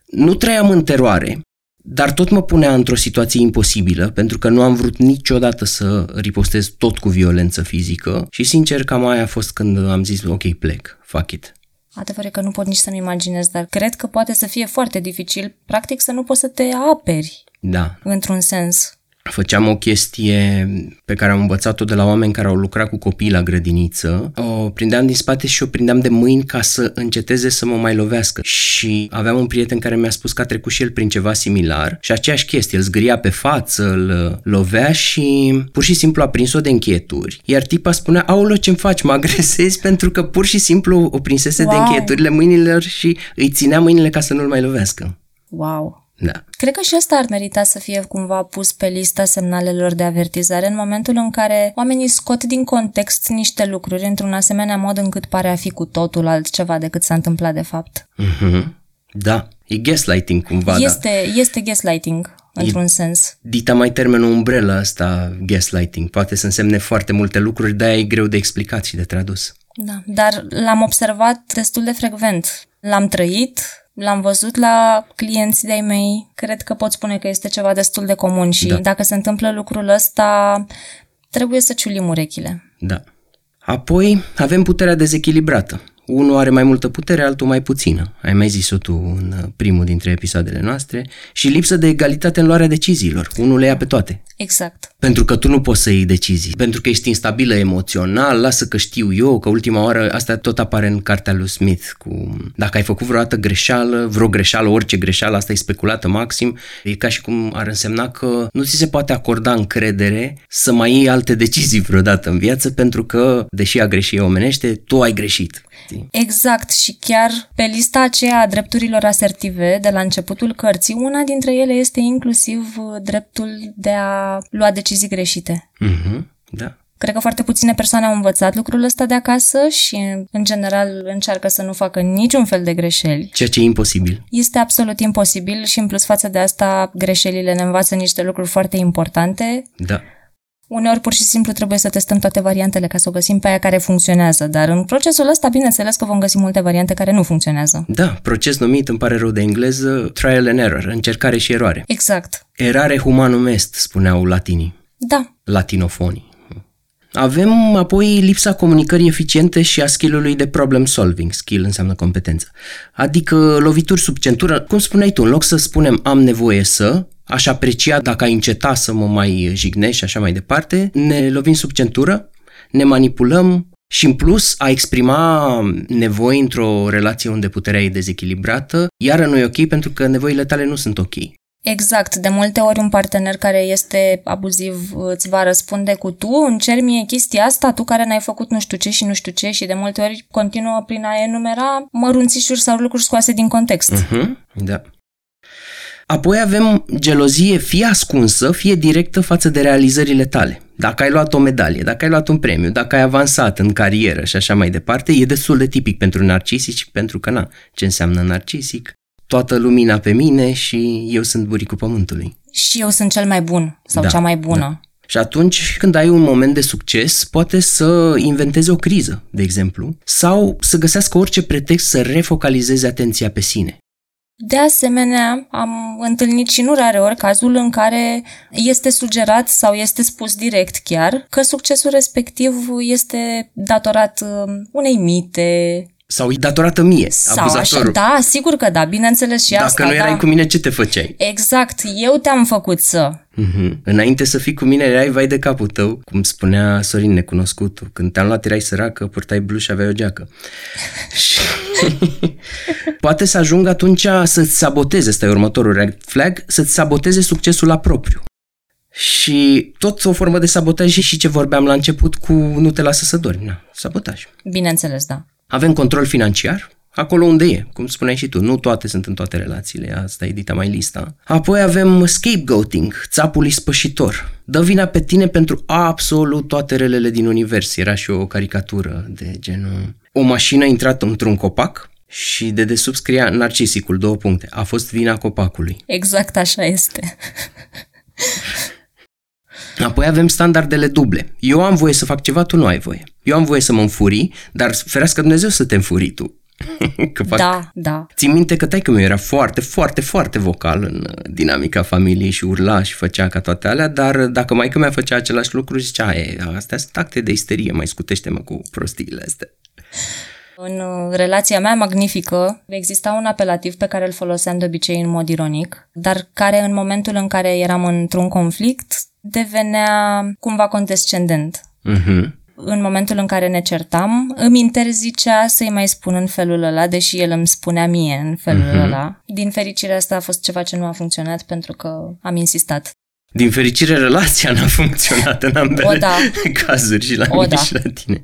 S2: Nu trăiam în teroare, dar tot mă punea într-o situație imposibilă, pentru că nu am vrut niciodată să ripostez tot cu violență fizică și sincer cam aia a fost când am zis ok, plec, fuck it.
S1: Adevărul că nu pot nici să-mi imaginez, dar cred că poate să fie foarte dificil, practic, să nu poți să te aperi.
S2: Da.
S1: Într-un sens.
S2: Făceam o chestie pe care am învățat-o de la oameni care au lucrat cu copii la grădiniță. O prindeam din spate și o prindeam de mâini ca să înceteze să mă mai lovească. Și aveam un prieten care mi-a spus că a trecut și el prin ceva similar și aceeași chestie, îl zgâria pe față, îl lovea și pur și simplu a prins-o de închieturi. Iar tipa spunea, aolo, ce-mi faci, mă agresezi pentru că pur și simplu o prinsese wow. de închieturile mâinilor și îi ținea mâinile ca să nu-l mai lovească.
S1: Wow!
S2: Da.
S1: Cred că și asta ar merita să fie cumva pus pe lista semnalelor de avertizare în momentul în care oamenii scot din context niște lucruri într-un asemenea mod încât pare a fi cu totul altceva decât s-a întâmplat de fapt.
S2: Mm-hmm. Da, e gaslighting cumva,
S1: este, da. Este gaslighting, într-un e sens.
S2: Dita mai termenul umbrelă asta, gaslighting. Poate să însemne foarte multe lucruri, dar e greu de explicat și de tradus.
S1: Da, dar l-am observat destul de frecvent. L-am trăit, L-am văzut la clienți de-ai mei, cred că pot spune că este ceva destul de comun și da. dacă se întâmplă lucrul ăsta, trebuie să ciulim urechile.
S2: Da. Apoi avem puterea dezechilibrată. Unul are mai multă putere, altul mai puțină. Ai mai zis-o tu în primul dintre episoadele noastre. Și lipsă de egalitate în luarea deciziilor. Unul le ia pe toate.
S1: Exact.
S2: Pentru că tu nu poți să iei decizii. Pentru că ești instabilă emoțional, lasă că știu eu, că ultima oară, asta tot apare în cartea lui Smith, cu dacă ai făcut vreodată greșeală, vreo greșeală, orice greșeală, asta e speculată maxim, e ca și cum ar însemna că nu ți se poate acorda încredere să mai iei alte decizii vreodată în viață, pentru că, deși a greși e omenește, tu ai greșit.
S1: Exact și chiar pe lista aceea a drepturilor asertive de la începutul cărții, una dintre ele este inclusiv dreptul de a lua decizii greșite.
S2: Mm-hmm, da.
S1: Cred că foarte puține persoane au învățat lucrul ăsta de acasă și, în general, încearcă să nu facă niciun fel de greșeli.
S2: Ceea ce e imposibil.
S1: Este absolut imposibil și, în plus față de asta, greșelile ne învață niște lucruri foarte importante.
S2: Da.
S1: Uneori pur și simplu trebuie să testăm toate variantele ca să o găsim pe aia care funcționează, dar în procesul ăsta, bineînțeles că vom găsi multe variante care nu funcționează.
S2: Da, proces numit, îmi pare rău de engleză, trial and error, încercare și eroare.
S1: Exact.
S2: Erare humanum est, spuneau latinii.
S1: Da.
S2: Latinofonii. Avem apoi lipsa comunicării eficiente și a skill-ului de problem solving. Skill înseamnă competență. Adică lovituri sub centură. Cum spuneai tu, în loc să spunem am nevoie să, aș aprecia dacă ai înceta să mă mai jignești și așa mai departe, ne lovim sub centură, ne manipulăm și în plus a exprima nevoi într-o relație unde puterea e dezechilibrată, iară nu e ok pentru că nevoile tale nu sunt ok.
S1: Exact. De multe ori un partener care este abuziv îți va răspunde cu tu, încerci mie chestia asta, tu care n-ai făcut nu știu ce și nu știu ce și de multe ori continuă prin a enumera mărunțișuri sau lucruri scoase din context.
S2: Uh-huh, da. Apoi avem gelozie fie ascunsă, fie directă față de realizările tale. Dacă ai luat o medalie, dacă ai luat un premiu, dacă ai avansat în carieră și așa mai departe, e destul de tipic pentru narcisici, pentru că, na, ce înseamnă narcisic? Toată lumina pe mine și eu sunt buricul pământului.
S1: Și eu sunt cel mai bun sau
S2: Da,
S1: cea mai bună.
S2: da. Și atunci când ai un moment de succes, poate să inventeze o criză, de exemplu, sau să găsească orice pretext să refocalizeze atenția pe sine.
S1: De asemenea, am întâlnit și nu rare ori cazul în care este sugerat sau este spus direct chiar că succesul respectiv este datorat uh, unei mite
S2: Sau e datorată mie,
S1: sau așa.
S2: abuzatorul.
S1: Da, sigur că da, bineînțeles și
S2: Dacă
S1: asta.
S2: nu erai
S1: da.
S2: cu mine, ce te făceai?
S1: Exact, eu te-am făcut să.
S2: Mhm. Înainte să fii cu mine, erai vai de capul tău, cum spunea Sorin Necunoscutul. Când te-am luat, erai săracă, purtai bluș și aveai o geacă. și... Poate să ajungă atunci să-ți saboteze, ăsta e următorul red flag, să-ți saboteze succesul la propriu. Și tot o formă de sabotaj și ce vorbeam la început cu nu te lasă să dormi. Na, sabotaj.
S1: Bineînțeles, da.
S2: Avem control financiar, acolo unde e, cum spuneai și tu, nu toate sunt în toate relațiile, asta e dita mai lista. Apoi avem scapegoating, țapul ispășitor. Dă vina pe tine pentru absolut toate relele din univers. Era și o caricatură de genul... O mașină a intrat într-un copac și de desubt scria narcisicul, două puncte. A fost vina copacului.
S1: Exact așa este.
S2: Apoi avem standardele duble. Eu am voie să fac ceva, tu nu ai voie. Eu am voie să mă înfurii, dar ferească Dumnezeu să te înfurii tu. Că fac
S1: Da, da.
S2: Țin minte că taică meu era foarte, foarte, foarte vocal în uh, dinamica familiei și urla și făcea ca toate alea, dar dacă maică mea făcea același lucru, zicea, e, astea sunt acte de isterie, mai scutește-mă cu prostiile astea.
S1: În uh, relația mea magnifică exista un apelativ pe care îl foloseam de obicei în mod ironic, dar care în momentul în care eram într-un conflict devenea cumva condescendent.
S2: Mhm.
S1: În momentul în care ne certam, îmi interzicea să-i mai spun în felul ăla, deși el îmi spunea mie în felul
S2: Mhm.
S1: ăla. Din fericire asta a fost ceva ce nu a funcționat pentru că am insistat.
S2: Din fericire, relația n-a funcționat în ambele
S1: O, da.
S2: cazuri, și la
S1: O,
S2: mine
S1: da.
S2: și la tine.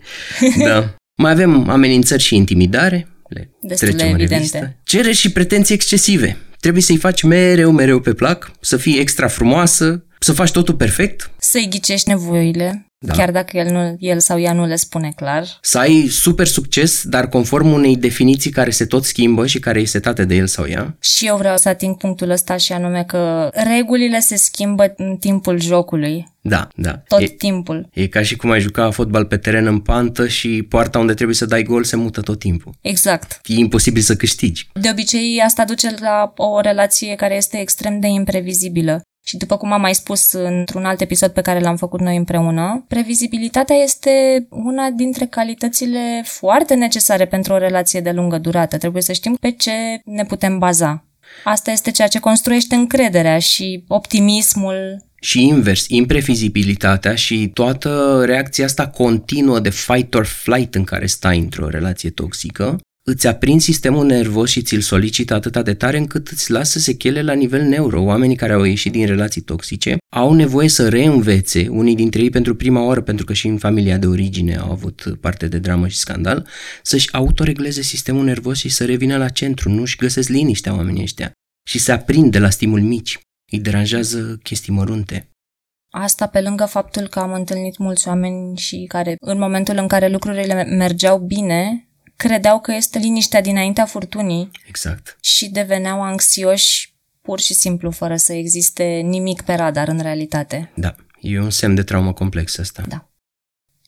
S2: Da. Mai avem amenințări și intimidare, le
S1: Destul de
S2: trecem în
S1: evidente.
S2: revistă. Cere și pretenții excesive. Trebuie să-i faci mereu, mereu pe plac, să fii extra frumoasă, să faci totul perfect,
S1: Să-i ghicești nevoile,
S2: Da.
S1: chiar dacă el, nu, el sau ea nu le spune clar.
S2: să ai super succes, dar conform unei definiții care se tot schimbă și care e setată de el sau ea.
S1: Și eu vreau să ating punctul ăsta și anume că regulile se schimbă în timpul jocului,
S2: Da, da.
S1: tot
S2: E,
S1: timpul.
S2: e ca și cum ai juca fotbal pe teren în pantă și poarta unde trebuie să dai gol se mută tot timpul.
S1: Exact.
S2: E imposibil să câștigi.
S1: De obicei asta duce la o relație care este extrem de imprevizibilă Și după cum am mai spus într-un alt episod pe care l-am făcut noi împreună, previzibilitatea este una dintre calitățile foarte necesare pentru o relație de lungă durată. Trebuie să știm pe ce ne putem baza. Asta este ceea ce construiește încrederea și optimismul.
S2: Și invers, imprevizibilitatea și toată reacția asta continuă de fight or flight în care stai într-o relație toxică îți aprind sistemul nervos și ți-l solicită atâta de tare încât îți lasă sechele la nivel neuro. Oamenii care au ieșit din relații toxice au nevoie să reînvețe, unii dintre ei pentru prima oară, pentru că și în familia de origine au avut parte de dramă și scandal, să-și autoregleze sistemul nervos și să revină la centru, nu-și găsesc liniștea oamenii ăștia și se aprind de la stimul mici. Îi deranjează chestii mărunte.
S1: Asta pe lângă faptul că am întâlnit mulți oameni și care în momentul în care lucrurile mergeau bine, credeau că este liniștea dinaintea furtunii.
S2: Exact.
S1: Și deveneau anxioși pur și simplu, fără să existe nimic pe radar în realitate.
S2: Da, e un semn de traumă complexă asta.
S1: Da.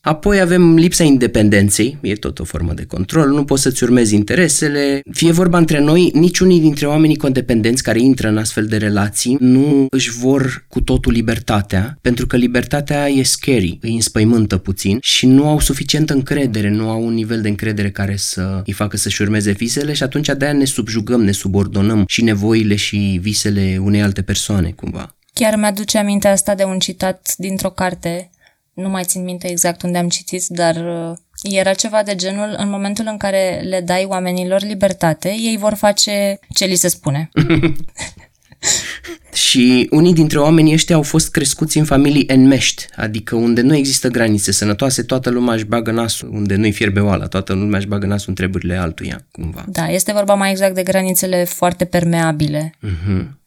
S2: Apoi avem lipsa independenței, e tot o formă de control, nu poți să-ți urmezi interesele. Fie vorba între noi, niciunii dintre oamenii condependenți care intră în astfel de relații nu își vor cu totul libertatea, pentru că libertatea e scary, îi înspăimântă puțin și nu au suficientă încredere, nu au un nivel de încredere care să îi facă să-și urmeze visele și atunci de-aia ne subjugăm, ne subordonăm și nevoile și visele unei alte persoane, cumva.
S1: Chiar mi-aduce aminte asta de un citat dintr-o carte nu mai țin minte exact unde am citit, dar uh, era ceva de genul, în momentul în care le dai oamenilor libertate, ei vor face ce li se spune.
S2: și unii dintre oamenii ăștia au fost crescuți în familii enmeshed, adică unde nu există granițe sănătoase, toată lumea își bagă nasul, unde nu-i fierbe oala, toată lumea își bagă nasul în treburile altuia, cumva.
S1: Da, este vorba mai exact de granițele foarte permeabile. Uh-huh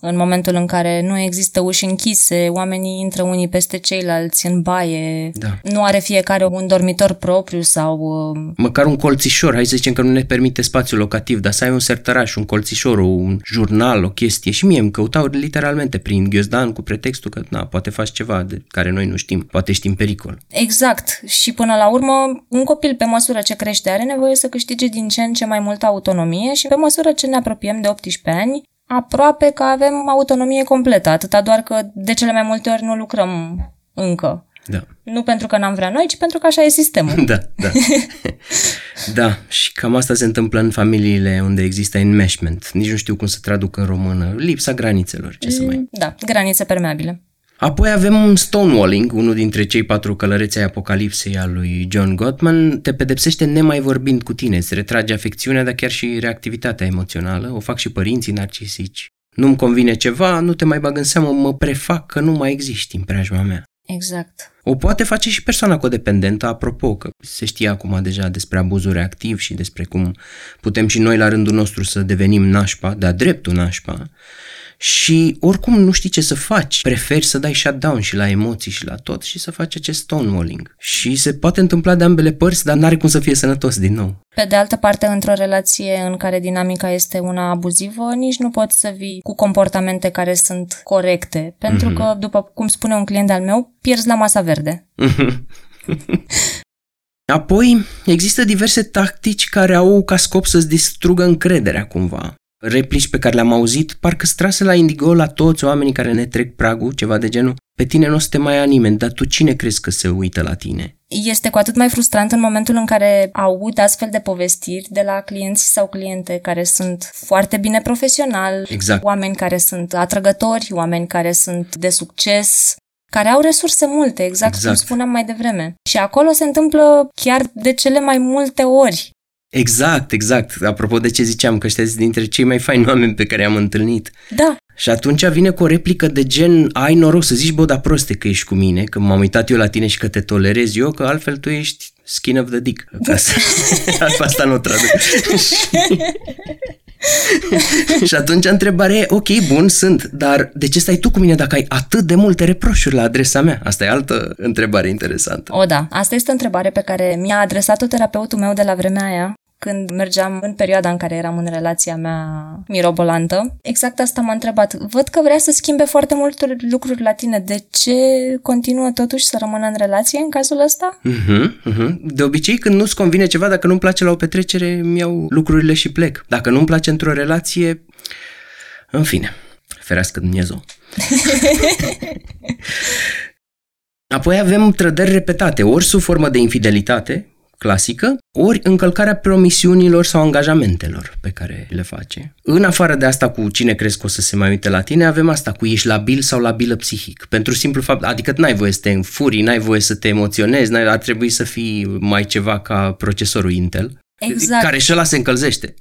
S1: în momentul în care nu există uși închise, oamenii intră unii peste ceilalți în baie,
S2: da.
S1: nu are fiecare un dormitor propriu sau...
S2: Uh, Măcar un colțișor, hai să zicem că nu ne permite spațiu locativ, dar să ai un sertăraș, un colțișor, un jurnal, o chestie. Și mie îmi căutau literalmente prin ghiozdan cu pretextul că na, poate faci ceva de care noi nu știm, poate știm pericol.
S1: Exact. Și până la urmă, un copil pe măsură ce crește are nevoie să câștige din ce în ce mai multă autonomie și pe măsură ce ne apropiem de 18 ani, aproape că avem autonomie completă, atâta doar că de cele mai multe ori nu lucrăm încă.
S2: Da.
S1: Nu pentru că n-am vrea noi, ci pentru că așa e sistemul.
S2: Da, da. da, și cam asta se întâmplă în familiile unde există enmeshment. Nici nu știu cum să traduc în română. Lipsa granițelor, ce să mai...
S1: Da, granițe permeabile.
S2: Apoi avem Stonewalling, unul dintre cei patru călăreți ai apocalipsei al lui John Gottman, te pedepsește nemai vorbind cu tine, îți retrage afecțiunea, dar chiar și reactivitatea emoțională, o fac și părinții narcisici. Nu-mi convine ceva, nu te mai bag în seamă, mă prefac că nu mai existi în preajma mea.
S1: Exact.
S2: O poate face și persoana codependentă, apropo, că se știe acum deja despre abuzul reactiv și despre cum putem și noi la rândul nostru să devenim nașpa, de-a dreptul nașpa, și oricum nu știi ce să faci. Preferi să dai shutdown și la emoții și la tot și să faci acest stonewalling. Și se poate întâmpla de ambele părți, dar n-are cum să fie sănătos din nou.
S1: Pe de altă parte, într-o relație în care dinamica este una abuzivă, nici nu poți să vii cu comportamente care sunt corecte, pentru mm-hmm. că, după cum spune un client al meu, pierzi la masa verde.
S2: Apoi, există diverse tactici care au ca scop să-ți distrugă încrederea cumva replici pe care le-am auzit, parcă strase la indigo la toți oamenii care ne trec pragul, ceva de genul, pe tine nu o să te mai ia nimeni, dar tu cine crezi că se uită la tine?
S1: Este cu atât mai frustrant în momentul în care aud astfel de povestiri de la clienți sau cliente care sunt foarte bine profesional,
S2: exact.
S1: oameni care sunt atrăgători, oameni care sunt de succes, care au resurse multe, exact, exact cum spuneam mai devreme. Și acolo se întâmplă chiar de cele mai multe ori
S2: Exact, exact. Apropo de ce ziceam, că ăștia dintre cei mai faini oameni pe care am întâlnit.
S1: Da.
S2: Și atunci vine cu o replică de gen, ai noroc să zici, bă, dar proste că ești cu mine, că m-am uitat eu la tine și că te tolerez eu, că altfel tu ești skin of the dick. Ca să... Asta nu traduc. și atunci întrebarea e, ok, bun, sunt, dar de ce stai tu cu mine dacă ai atât de multe reproșuri la adresa mea? Asta e altă întrebare interesantă.
S1: O, da. Asta este o întrebare pe care mi-a adresat-o terapeutul meu de la vremea aia când mergeam în perioada în care eram în relația mea mirobolantă. Exact asta m-a întrebat. Văd că vrea să schimbe foarte multe lucruri la tine. De ce continuă totuși să rămână în relație în cazul ăsta?
S2: Uh-huh, uh-huh. De obicei, când nu-ți convine ceva, dacă nu-mi place la o petrecere, mi iau lucrurile și plec. Dacă nu-mi place într-o relație, în fine. ferească Dumnezeu. Apoi avem trădări repetate, ori sub formă de infidelitate, clasică, ori încălcarea promisiunilor sau angajamentelor pe care le face. În afară de asta cu cine crezi că o să se mai uite la tine, avem asta cu ești labil sau labilă psihic. Pentru simplu fapt, adică n-ai voie să te înfurii, n-ai voie să te emoționezi, n-ai, ar trebui să fii mai ceva ca procesorul Intel.
S1: Exact.
S2: Care și ăla se încălzește.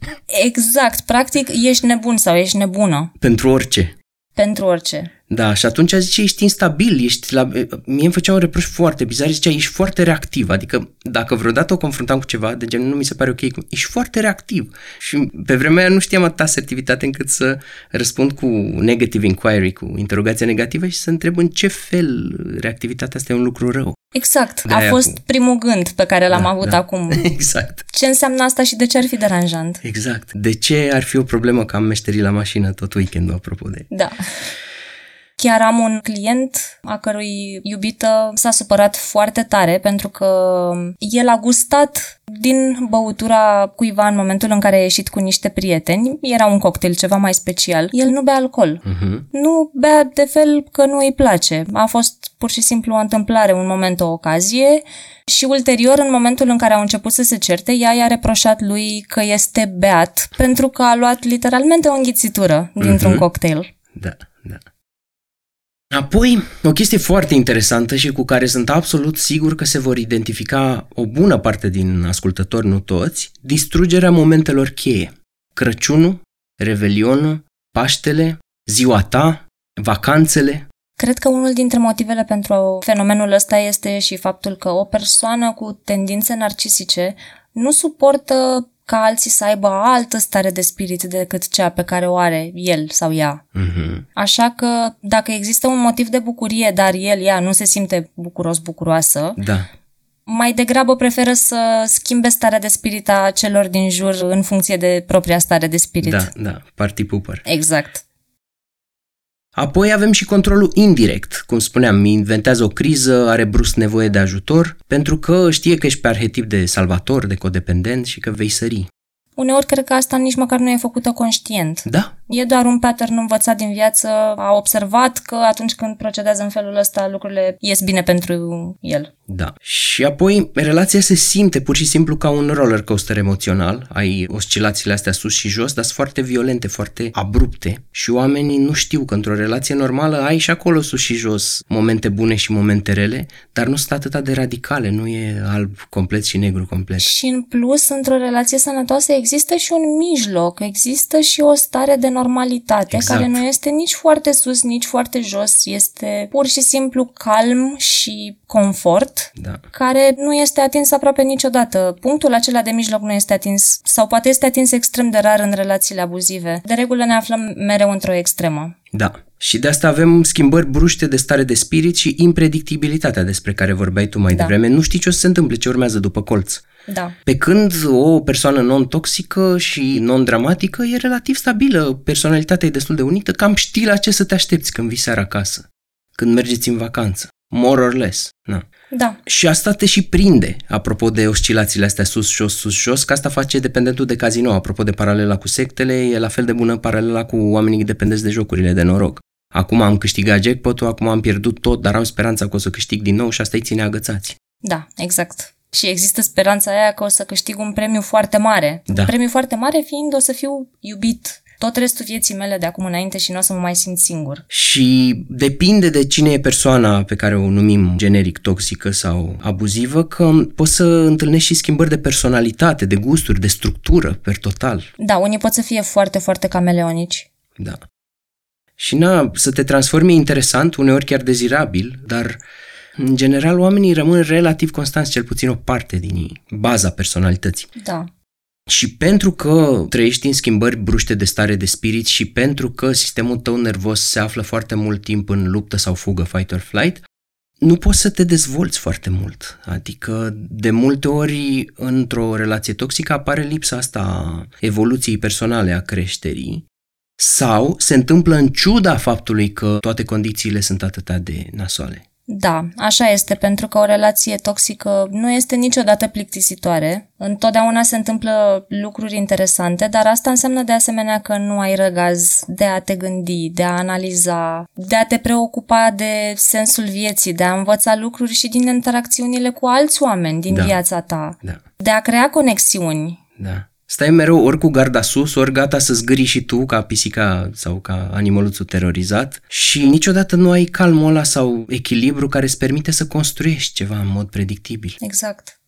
S1: Exact. Practic, ești nebun sau ești nebună.
S2: Pentru orice.
S1: Pentru orice.
S2: Da, și atunci zice, ești instabil, ești la... Mie îmi făcea un reproș foarte bizar, zicea, ești foarte reactiv, adică dacă vreodată o confruntam cu ceva, de gen, nu mi se pare ok, ești foarte reactiv. Și pe vremea aia nu știam atâta asertivitate încât să răspund cu negative inquiry, cu interogația negativă și să întreb în ce fel reactivitatea asta e un lucru rău.
S1: Exact, De a fost cu... primul gând pe care l-am
S2: da,
S1: avut
S2: da.
S1: acum.
S2: exact.
S1: Ce înseamnă asta și de ce ar fi deranjant?
S2: Exact. De ce ar fi o problemă că am meșterii la mașină tot weekendul, apropo de...
S1: Da. Chiar am un client a cărui iubită s-a supărat foarte tare pentru că el a gustat din băutura cuiva în momentul în care a ieșit cu niște prieteni. Era un cocktail ceva mai special. El nu bea alcool. Uh-huh. Nu bea de fel că nu îi place. A fost pur și simplu o întâmplare, un moment, o ocazie și ulterior, în momentul în care au început să se certe, ea i-a reproșat lui că este beat pentru că a luat literalmente o înghițitură dintr-un uh-huh. cocktail.
S2: Da, da. Apoi, o chestie foarte interesantă și cu care sunt absolut sigur că se vor identifica o bună parte din ascultători, nu toți, distrugerea momentelor cheie. Crăciunul, Revelionul, Paștele, ziua ta, vacanțele.
S1: Cred că unul dintre motivele pentru fenomenul ăsta este și faptul că o persoană cu tendințe narcisice nu suportă ca alții să aibă altă stare de spirit decât cea pe care o are el sau ea. Uh-huh. Așa că dacă există un motiv de bucurie, dar el, ea, nu se simte bucuros, bucuroasă,
S2: da.
S1: mai degrabă preferă să schimbe starea de spirit a celor din jur în funcție de propria stare de spirit.
S2: Da, da, party pooper.
S1: Exact.
S2: Apoi avem și controlul indirect. Cum spuneam, inventează o criză, are brusc nevoie de ajutor, pentru că știe că ești pe arhetip de salvator, de codependent și că vei sări.
S1: Uneori cred că asta nici măcar nu e făcută conștient.
S2: Da.
S1: E doar un pattern învățat din viață, a observat că atunci când procedează în felul ăsta, lucrurile ies bine pentru el.
S2: Da. Și apoi relația se simte pur și simplu ca un roller coaster emoțional. Ai oscilațiile astea sus și jos, dar sunt foarte violente, foarte abrupte. Și oamenii nu știu că într-o relație normală ai și acolo sus și jos momente bune și momente rele, dar nu sunt atât de radicale, nu e alb complet și negru complet.
S1: Și în plus, într-o relație sănătoasă există și un mijloc, există și o stare de normalitate exact. care nu este nici foarte sus, nici foarte jos, este pur și simplu calm și confort,
S2: da.
S1: care nu este atins aproape niciodată. Punctul acela de mijloc nu este atins sau poate este atins extrem de rar în relațiile abuzive. De regulă ne aflăm mereu într-o extremă.
S2: Da. Și de asta avem schimbări bruște de stare de spirit și impredictibilitatea despre care vorbeai tu mai da. devreme. Nu știi ce o să se întâmple, ce urmează după colț.
S1: Da.
S2: Pe când o persoană non-toxică și non-dramatică e relativ stabilă, personalitatea e destul de unită, cam știi la ce să te aștepți când vii seara acasă, când mergeți în vacanță. More or less. Na.
S1: Da.
S2: Și asta te și prinde, apropo de oscilațiile astea sus-jos, sus-jos, că asta face dependentul de casino. Apropo de paralela cu sectele, e la fel de bună paralela cu oamenii dependenți de jocurile de noroc. Acum am câștigat jackpot acum am pierdut tot, dar am speranța că o să câștig din nou și asta îi ține agățați.
S1: Da, exact. Și există speranța aia că o să câștig un premiu foarte mare.
S2: Da.
S1: Un premiu foarte mare fiind o să fiu iubit tot restul vieții mele de acum înainte și nu o să mă mai simt singur.
S2: Și depinde de cine e persoana pe care o numim generic toxică sau abuzivă, că poți să întâlnești și schimbări de personalitate, de gusturi, de structură, per total.
S1: Da, unii pot să fie foarte, foarte cameleonici.
S2: Da. Și na, să te transformi interesant, uneori chiar dezirabil, dar în general oamenii rămân relativ constanți, cel puțin o parte din ei, baza personalității.
S1: Da.
S2: Și pentru că trăiești în schimbări bruște de stare de spirit și pentru că sistemul tău nervos se află foarte mult timp în luptă sau fugă, fight or flight, nu poți să te dezvolți foarte mult. Adică, de multe ori, într-o relație toxică apare lipsa asta a evoluției personale, a creșterii, sau se întâmplă în ciuda faptului că toate condițiile sunt atât de nasoale.
S1: Da, așa este, pentru că o relație toxică nu este niciodată plictisitoare. Întotdeauna se întâmplă lucruri interesante, dar asta înseamnă de asemenea că nu ai răgaz de a te gândi, de a analiza, de a te preocupa de sensul vieții, de a învăța lucruri și din interacțiunile cu alți oameni din
S2: Da.
S1: viața ta,
S2: Da.
S1: de a crea conexiuni.
S2: Da. Stai mereu ori cu garda sus, ori gata să zgâri și tu ca pisica sau ca animăluțul terorizat și niciodată nu ai calmul ăla sau echilibru care îți permite să construiești ceva în mod predictibil.
S1: Exact.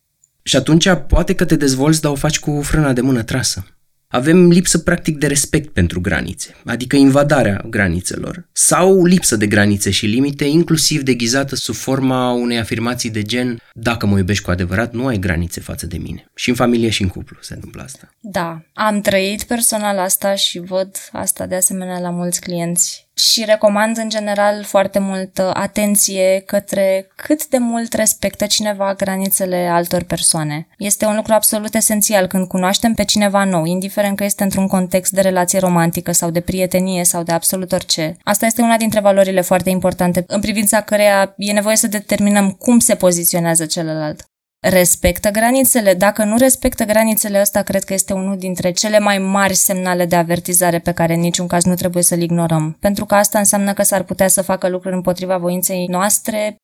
S2: Și atunci poate că te dezvolți, dar o faci cu frâna de mână trasă. Avem lipsă practic de respect pentru granițe, adică invadarea granițelor, sau lipsă de granițe și limite, inclusiv deghizată sub forma unei afirmații de gen dacă mă iubești cu adevărat, nu ai granițe față de mine. Și în familie și în cuplu se întâmplă asta.
S1: Da, am trăit personal asta și văd asta de asemenea la mulți clienți și recomand în general foarte multă atenție către cât de mult respectă cineva granițele altor persoane. Este un lucru absolut esențial când cunoaștem pe cineva nou, indiferent că este într-un context de relație romantică sau de prietenie sau de absolut orice. Asta este una dintre valorile foarte importante în privința căreia e nevoie să determinăm cum se poziționează celălalt respectă granițele. Dacă nu respectă granițele, ăsta cred că este unul dintre cele mai mari semnale de avertizare pe care în niciun caz nu trebuie să-l ignorăm. Pentru că asta înseamnă că s-ar putea să facă lucruri împotriva voinței noastre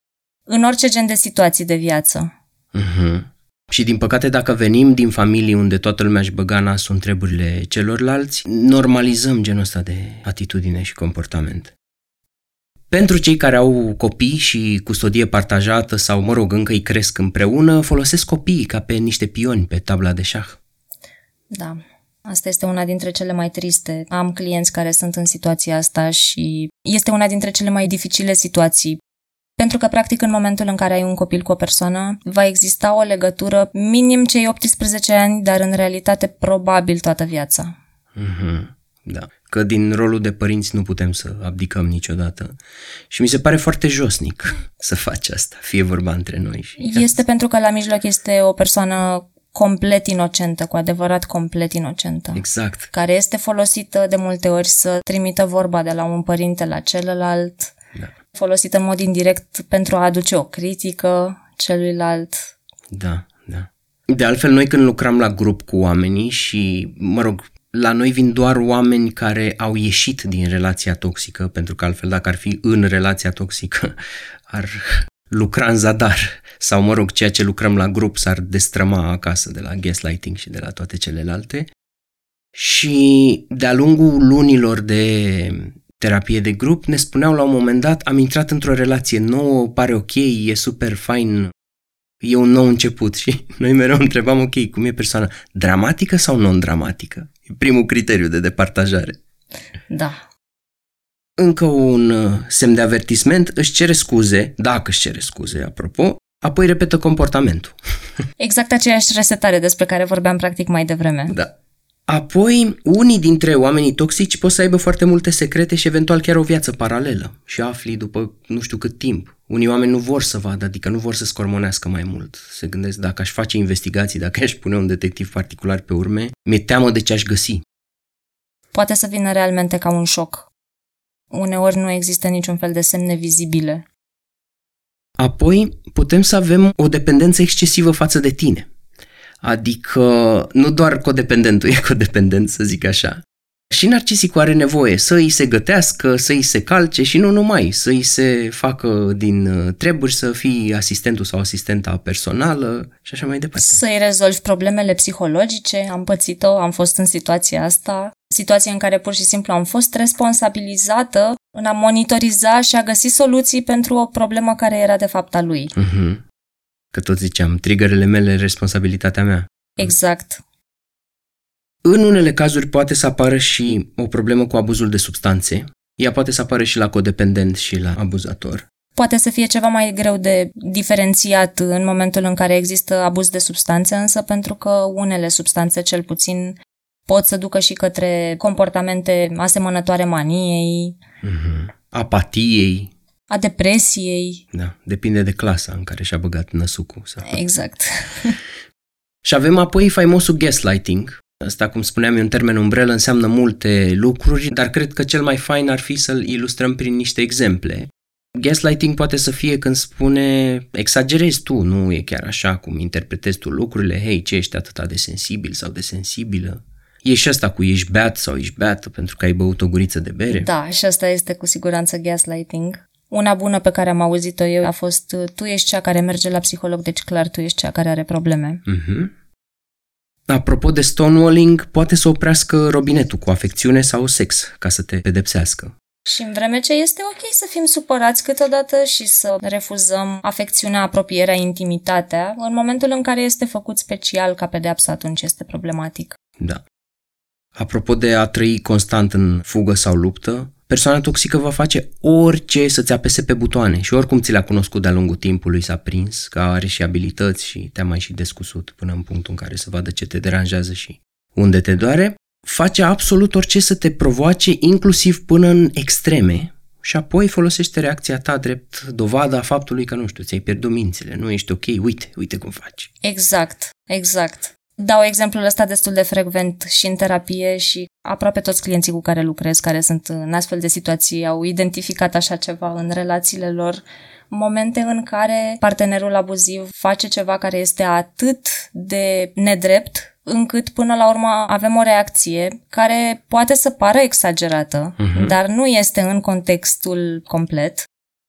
S1: în orice gen de situații de viață.
S2: Mhm. Și din păcate, dacă venim din familii unde toată lumea își băga nasul în treburile celorlalți, normalizăm genul ăsta de atitudine și comportament. Pentru cei care au copii și custodie partajată sau, mă rog, încă îi cresc împreună, folosesc copiii ca pe niște pioni pe tabla de șah.
S1: Da. Asta este una dintre cele mai triste. Am clienți care sunt în situația asta și este una dintre cele mai dificile situații. Pentru că, practic, în momentul în care ai un copil cu o persoană, va exista o legătură minim cei 18 ani, dar în realitate probabil toată viața.
S2: Mhm, Da. Că din rolul de părinți nu putem să abdicăm niciodată. Și mi se pare foarte josnic să faci asta, fie vorba între noi. Și
S1: Este pentru că la mijloc este o persoană complet inocentă, cu adevărat complet inocentă.
S2: Exact.
S1: care este folosită de multe ori să trimită vorba de la un părinte la celălalt,
S2: Da.
S1: folosită în mod indirect pentru a aduce o critică celuilalt.
S2: Da, da. De altfel, noi când lucram la grup cu oamenii și, mă rog, la noi vin doar oameni care au ieșit din relația toxică, pentru că altfel dacă ar fi în relația toxică, ar lucra în zadar. Sau, mă rog, ceea ce lucrăm la grup s-ar destrăma acasă de la gaslighting și de la toate celelalte. Și de-a lungul lunilor de terapie de grup ne spuneau la un moment dat am intrat într-o relație nouă, pare ok, e super fain, e un nou început și noi mereu întrebam, ok, cum e persoana, dramatică sau non-dramatică? E primul criteriu de departajare.
S1: Da.
S2: Încă un uh, semn de avertisment, își cere scuze, dacă își cere scuze, apropo, apoi repetă comportamentul.
S1: Exact aceeași resetare despre care vorbeam practic mai devreme.
S2: Da. Apoi, unii dintre oamenii toxici pot să aibă foarte multe secrete și eventual chiar o viață paralelă și afli după nu știu cât timp. Unii oameni nu vor să vadă, adică nu vor să scormonească mai mult. Se gândesc dacă aș face investigații, dacă aș pune un detectiv particular pe urme, mi-e teamă de ce aș găsi.
S1: Poate să vină realmente ca un șoc. Uneori nu există niciun fel de semne vizibile.
S2: Apoi, putem să avem o dependență excesivă față de tine. Adică nu doar codependentul e codependent, să zic așa. Și narcisicul are nevoie să îi se gătească, să îi se calce și nu numai, să îi se facă din uh, treburi să fii asistentul sau asistenta personală și așa mai departe.
S1: Să-i rezolvi problemele psihologice, am pățit-o, am fost în situația asta, situație în care pur și simplu am fost responsabilizată în a monitoriza și a găsi soluții pentru o problemă care era de fapt a lui.
S2: Mhm. Că tot ziceam, triggerele mele, responsabilitatea mea.
S1: Exact.
S2: În unele cazuri poate să apară și o problemă cu abuzul de substanțe. Ea poate să apară și la codependent și la abuzator.
S1: Poate să fie ceva mai greu de diferențiat în momentul în care există abuz de substanțe, însă pentru că unele substanțe, cel puțin, pot să ducă și către comportamente asemănătoare maniei,
S2: Mhm. Apatiei,
S1: a depresiei.
S2: da, depinde de clasa în care și-a băgat năsucul. Sau...
S1: Exact.
S2: Și avem apoi faimosul gaslighting. Asta, cum spuneam, e un termen umbrelă, înseamnă multe lucruri, dar cred că cel mai fain ar fi să-l ilustrăm prin niște exemple. Gaslighting poate să fie când spune exagerezi tu, nu e chiar așa cum interpretezi tu lucrurile, hei, ce ești atât de sensibil sau de sensibilă? E și asta cu ești beat sau ești beată pentru că ai băut o guriță de bere?
S1: Da, și asta este cu siguranță gaslighting. Una bună pe care am auzit-o eu a fost tu ești cea care merge la psiholog, deci clar tu ești cea care are probleme.
S2: Mhm. Apropo de stonewalling, poate să oprească robinetul cu afecțiune sau sex ca să te pedepsească.
S1: Și în vreme ce este ok să fim supărați câteodată și să refuzăm afecțiunea, apropierea, intimitatea, în momentul în care este făcut special ca pedeapsă, atunci este problematic.
S2: Da. Apropo de a trăi constant în fugă sau luptă, persoana toxică va face orice să-ți apese pe butoane și oricum ți le-a cunoscut de-a lungul timpului, s-a prins că are și abilități și te-a mai și descusut până în punctul în care să vadă ce te deranjează și unde te doare, face absolut orice să te provoace, inclusiv până în extreme, și apoi folosește reacția ta drept dovada faptului că, nu știu, ți-ai pierdut mințile, nu ești ok, uite, uite cum faci.
S1: Exact, exact. Dau exemplul ăsta destul de frecvent și în terapie și aproape toți clienții cu care lucrez, care sunt în astfel de situații, au identificat așa ceva în relațiile lor, momente în care partenerul abuziv face ceva care este atât de nedrept încât până la urmă avem o reacție care poate să pară exagerată, uh-huh. dar nu este în contextul complet.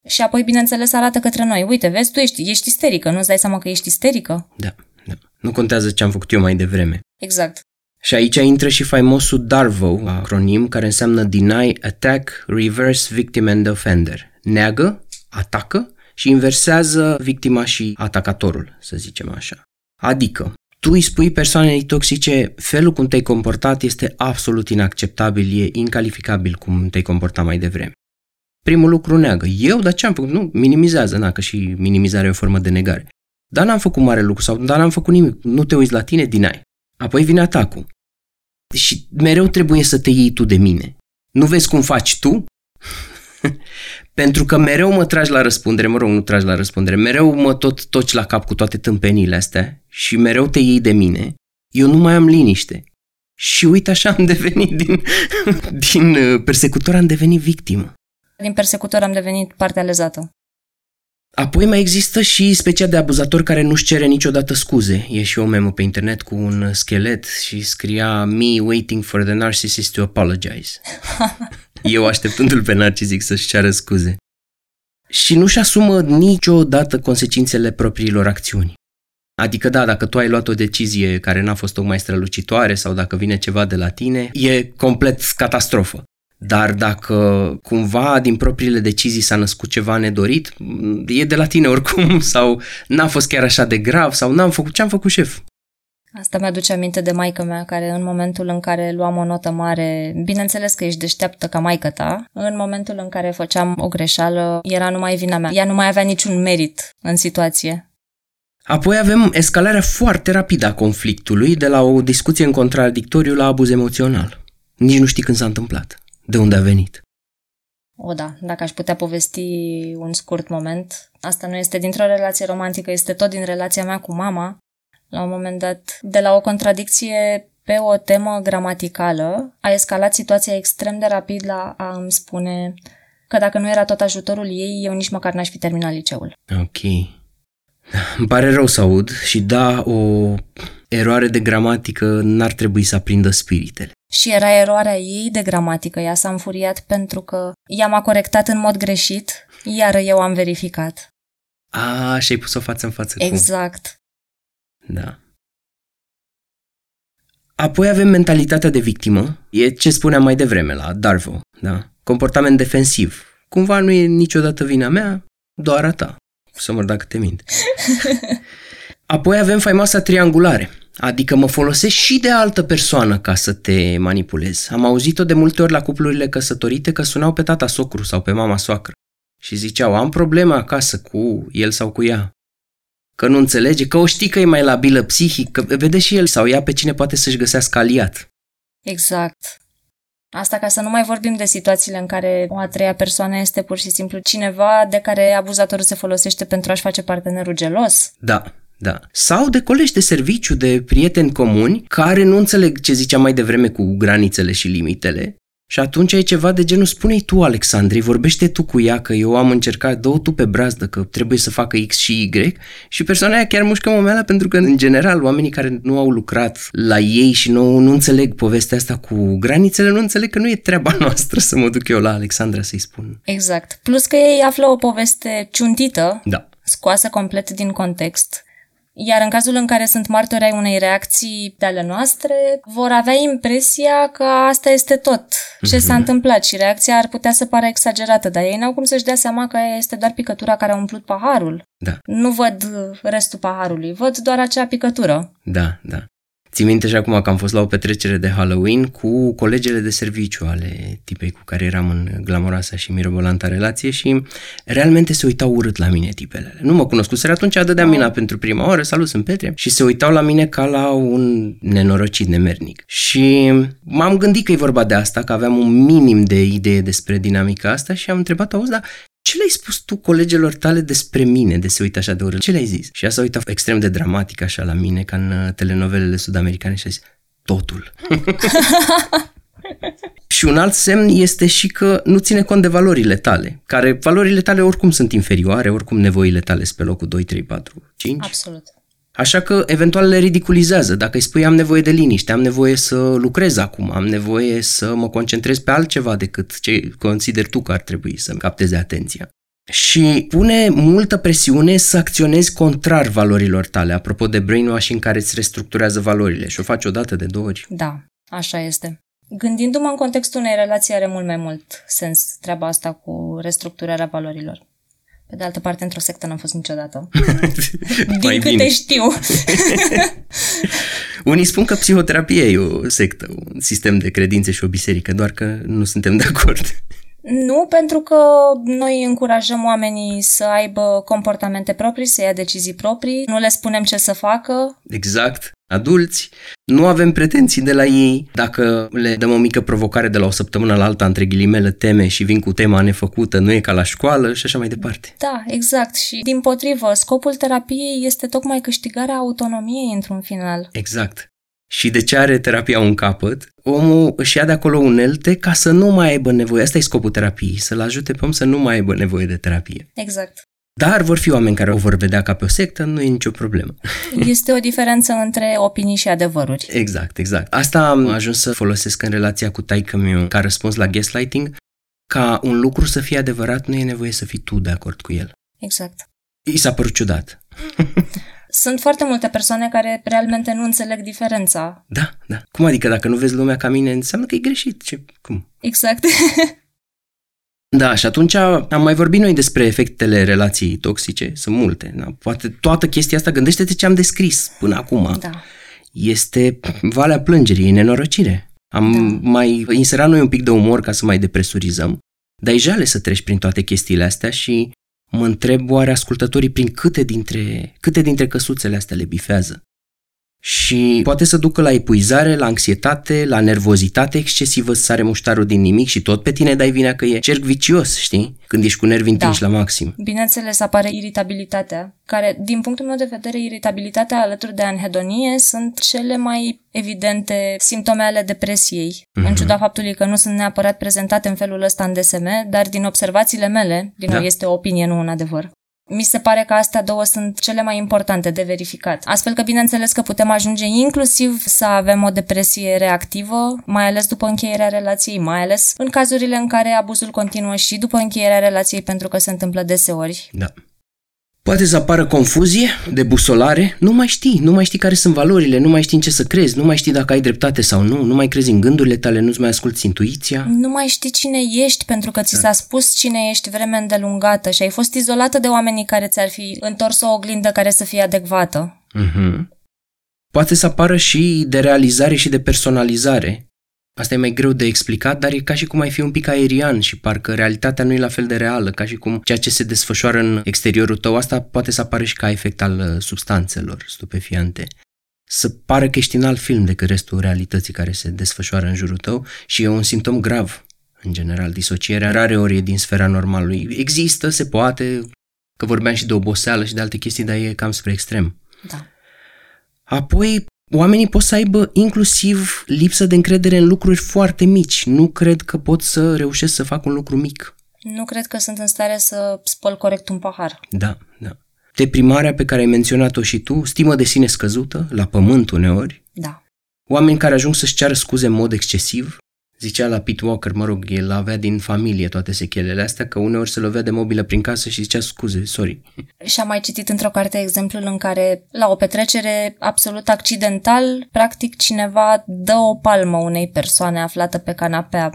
S1: Și apoi, bineînțeles, arată către noi. Uite, vezi, tu ești, ești isterică, nu-ți dai seama că ești isterică?
S2: Da, da. Nu contează ce am făcut eu mai devreme.
S1: Exact.
S2: Și aici intră și faimosul DARVO, acronim care înseamnă Deny, Attack, Reverse Victim and Offender. Neagă, atacă și inversează victima și atacatorul, să zicem așa. Adică, tu îi spui persoanei toxice, felul cum te-ai comportat este absolut inacceptabil, e incalificabil cum te-ai comportat mai devreme. Primul lucru neagă. Eu, dar ce am făcut? Nu, minimizează, na, că și minimizarea e o formă de negare. Dar n-am făcut mare lucru sau dar n-am făcut nimic. Nu te uiți la tine, dinai. Apoi vine atacul. Și mereu trebuie să te iei tu de mine. Nu vezi cum faci tu? Pentru că mereu mă tragi la răspundere, mă rog, nu tragi la răspundere, mereu mă tot toci la cap cu toate tâmpenile astea și mereu te iei de mine, eu nu mai am liniște. Și uite așa am devenit din, din uh, persecutor, am devenit victimă.
S1: Din persecutor am devenit partea lezată.
S2: Apoi mai există și specia de abuzator care nu-și cere niciodată scuze. E și o memă pe internet cu un schelet și scria Me waiting for the narcissist to apologize. Eu așteptându-l pe narcisic să-și ceară scuze. Și nu-și asumă niciodată consecințele propriilor acțiuni. Adică da, dacă tu ai luat o decizie care n-a fost tocmai strălucitoare sau dacă vine ceva de la tine, e complet catastrofă. Dar dacă cumva din propriile decizii s-a născut ceva nedorit, e de la tine oricum sau n-a fost chiar așa de grav sau n-am făcut ce am făcut șef.
S1: Asta mi-aduce aminte de maica mea, care în momentul în care luam o notă mare, bineînțeles că ești deșteaptă ca maică ta, în momentul în care făceam o greșeală, era numai vina mea. Ea nu mai avea niciun merit în situație.
S2: Apoi avem escalarea foarte rapidă a conflictului de la o discuție în contradictoriu la abuz emoțional. Nici nu știi când s-a întâmplat, de unde a venit.
S1: O, da, dacă aș putea povesti un scurt moment, asta nu este dintr-o relație romantică, este tot din relația mea cu mama, la un moment dat, de la o contradicție pe o temă gramaticală, a escalat situația extrem de rapid la a îmi spune că dacă nu era tot ajutorul ei, eu nici măcar n-aș fi terminat liceul.
S2: Ok. Îmi pare rău să aud și da, o eroare de gramatică n-ar trebui să aprindă spiritele.
S1: Și era eroarea ei de gramatică. Ea s-a înfuriat pentru că ea m-a corectat în mod greșit, iar eu am verificat.
S2: A, și ai pus-o față în față
S1: Exact.
S2: Cu... Da. Apoi avem mentalitatea de victimă. E ce spuneam mai devreme la Darvo, da? Comportament defensiv. Cumva nu e niciodată vina mea, doar a ta. Să mă dacă te mint. Apoi avem faimoasa triangulare, adică mă folosesc și de altă persoană ca să te manipulez. Am auzit-o de multe ori la cuplurile căsătorite că sunau pe tata socru sau pe mama soacră și ziceau am probleme acasă cu el sau cu ea. Că nu înțelege, că o știi că e mai labilă psihic, că vede și el sau ea pe cine poate să-și găsească aliat.
S1: Exact. Asta ca să nu mai vorbim de situațiile în care o a treia persoană este pur și simplu cineva de care abuzatorul se folosește pentru a-și face partenerul gelos.
S2: Da, da. Sau de colegi de serviciu, de prieteni comuni, care nu înțeleg ce ziceam mai devreme cu granițele și limitele Și atunci e ceva de genul, spune tu, Alexandrei, vorbește tu cu ea că eu am încercat, dă tu pe brazdă că trebuie să facă X și Y și persoana aia chiar mușcă momeala pentru că, în general, oamenii care nu au lucrat la ei și nu, nu înțeleg povestea asta cu granițele, nu înțeleg că nu e treaba noastră să mă duc eu la Alexandra să-i spun.
S1: Exact. Plus că ei află o poveste ciuntită,
S2: Da.
S1: scoasă complet din context. Iar în cazul în care sunt martori ai unei reacții de ale noastre, vor avea impresia că asta este tot ce s-a întâmplat și reacția ar putea să pară exagerată, dar ei n-au cum să-și dea seama că aia este doar picătura care a umplut paharul.
S2: Da,
S1: Nu văd restul paharului, văd doar acea picătură.
S2: da, da. Ții minte și acum că am fost la o petrecere de Halloween cu colegele de serviciu ale tipei cu care eram în glamoroasa și mirobolanta relație și realmente se uitau urât la mine tipele. Nu mă cunoscuseră atunci, dădeam mina pentru prima oară, salut, sunt Petre, și se uitau la mine ca la un nenorocit nemernic. Și m-am gândit că e vorba de asta, că aveam un minim de idee despre dinamica asta și am întrebat, auzi, dar ce le-ai spus tu colegilor tale despre mine de se uită așa de urât? Ce le-ai zis? Și ea s-a uitat extrem de dramatic așa la mine, ca în uh, telenovelele sud-americane și a zis, totul. și un alt semn este și că nu ține cont de valorile tale, care valorile tale oricum sunt inferioare, oricum nevoile tale sunt pe locul 2, 3, 4, 5.
S1: Absolut.
S2: Așa că eventual le ridiculizează. Dacă îi spui am nevoie de liniște, am nevoie să lucrez acum, am nevoie să mă concentrez pe altceva decât ce consideri tu că ar trebui să-mi capteze atenția. Și pune multă presiune să acționezi contrar valorilor tale, apropo de brainwashing care îți restructurează valorile și o faci o dată de două ori.
S1: Da, așa este. Gândindu-mă în contextul unei relații are mult mai mult sens treaba asta cu restructurarea valorilor. Pe de altă parte, într-o sectă n-am fost niciodată. Din
S2: Mai
S1: câte
S2: bine.
S1: știu.
S2: Unii spun că psihoterapia e o sectă, un sistem de credințe și o biserică, doar că nu suntem de acord.
S1: Nu, pentru că noi încurajăm oamenii să aibă comportamente proprii, să ia decizii proprii, nu le spunem ce să facă.
S2: Exact. Adulți, nu avem pretenții de la ei. Dacă le dăm o mică provocare de la o săptămână la alta, între ghilimele teme și vin cu tema nefăcută, nu e ca la școală și așa mai departe.
S1: Da, exact. Și din potrivă, scopul terapiei este tocmai câștigarea autonomiei într-un final.
S2: Exact. Și de ce are terapia un capăt? Omul își ia de acolo unelte ca să nu mai aibă nevoie. Asta e scopul terapiei, să-l ajute pe om să nu mai aibă nevoie de terapie.
S1: Exact.
S2: Dar vor fi oameni care o vor vedea ca pe o sectă, nu e nicio problemă.
S1: Este o diferență între opinii și adevăruri.
S2: Exact, exact. Asta am ajuns să folosesc în relația cu taică meu ca răspuns la gaslighting. Ca un lucru să fie adevărat, nu e nevoie să fii tu de acord cu el.
S1: Exact.
S2: I s-a părut ciudat.
S1: Sunt foarte multe persoane care realmente nu înțeleg diferența.
S2: Da, da. Cum adică dacă nu vezi lumea ca mine, înseamnă că e greșit. Ce? Cum?
S1: Exact.
S2: Da, și atunci am mai vorbit noi despre efectele relației toxice, sunt multe. Da? Poate toată chestia asta, gândește-te ce am descris până acum.
S1: da.
S2: Este valea plângerii, e nenorocire. Am
S1: Da.
S2: mai inserat noi un pic de umor ca să mai depresurizăm, dar e jale să treci prin toate chestiile astea și mă întreb oare ascultătorii prin câte dintre, câte dintre căsuțele astea le bifează. Și poate să ducă la epuizare, la anxietate, la nervozitate excesivă, să sare muștarul din nimic și tot pe tine dai vina că e cerc vicios, știi? Când ești cu nervi întinși
S1: Da.
S2: la maxim.
S1: Bineînțeles, apare iritabilitatea, care, din punctul meu de vedere, iritabilitatea alături de anhedonie sunt cele mai evidente simptome ale depresiei, în ciuda faptului că nu sunt neapărat prezentate în felul ăsta în DSM, dar din observațiile mele, din nou
S2: Da.
S1: este o opinie, nu un adevăr. Mi se pare că astea două sunt cele mai importante de verificat. Astfel că, bineînțeles, că putem ajunge inclusiv să avem o depresie reactivă, mai ales după încheierea relației, mai ales în cazurile în care abuzul continuă și după încheierea relației pentru că se întâmplă deseori.
S2: Da. Poate să apară confuzie, debusolare, nu mai știi, nu mai știi care sunt valorile, nu mai știi în ce să crezi, nu mai știi dacă ai dreptate sau nu, nu mai crezi în gândurile tale, nu-ți mai asculti intuiția.
S1: Nu mai știi cine ești pentru că ți s-a spus cine ești vreme îndelungată și ai fost izolată de oamenii care ți-ar fi întors o oglindă care să fie adecvată.
S2: Mhm. Poate să apară și de realizare și de personalizare. Asta e mai greu de explicat, dar e ca și cum ai fi un pic aerian și parcă realitatea nu e la fel de reală, ca și cum ceea ce se desfășoară în exteriorul tău, asta poate să apară și ca efect al uh, substanțelor stupefiante. Să pară că ești în alt film decât restul realității care se desfășoară în jurul tău și e un simptom grav, în general. Disocierea rare ori e din sfera normalului. Există, se poate, că vorbeam și de oboseală și de alte chestii, dar e cam spre extrem.
S1: Da.
S2: Apoi Oamenii pot să aibă inclusiv lipsă de încredere în lucruri foarte mici. Nu cred că pot să reușesc să fac un lucru mic.
S1: Nu cred că sunt în stare să spăl corect un pahar.
S2: Da, da. Deprimarea pe care ai menționat-o și tu, stimă de sine scăzută, la pământ uneori,
S1: Da.
S2: oameni care ajung să-și ceară scuze în mod excesiv, Zicea la Pete Walker, mă rog, el avea din familie toate sechelele astea, că uneori se lovea de mobilă prin casă și zicea scuze, sorry.
S1: Și am mai citit într-o carte exemplul în care, la o petrecere absolut accidental, practic cineva dă o palmă unei persoane aflată pe canapea,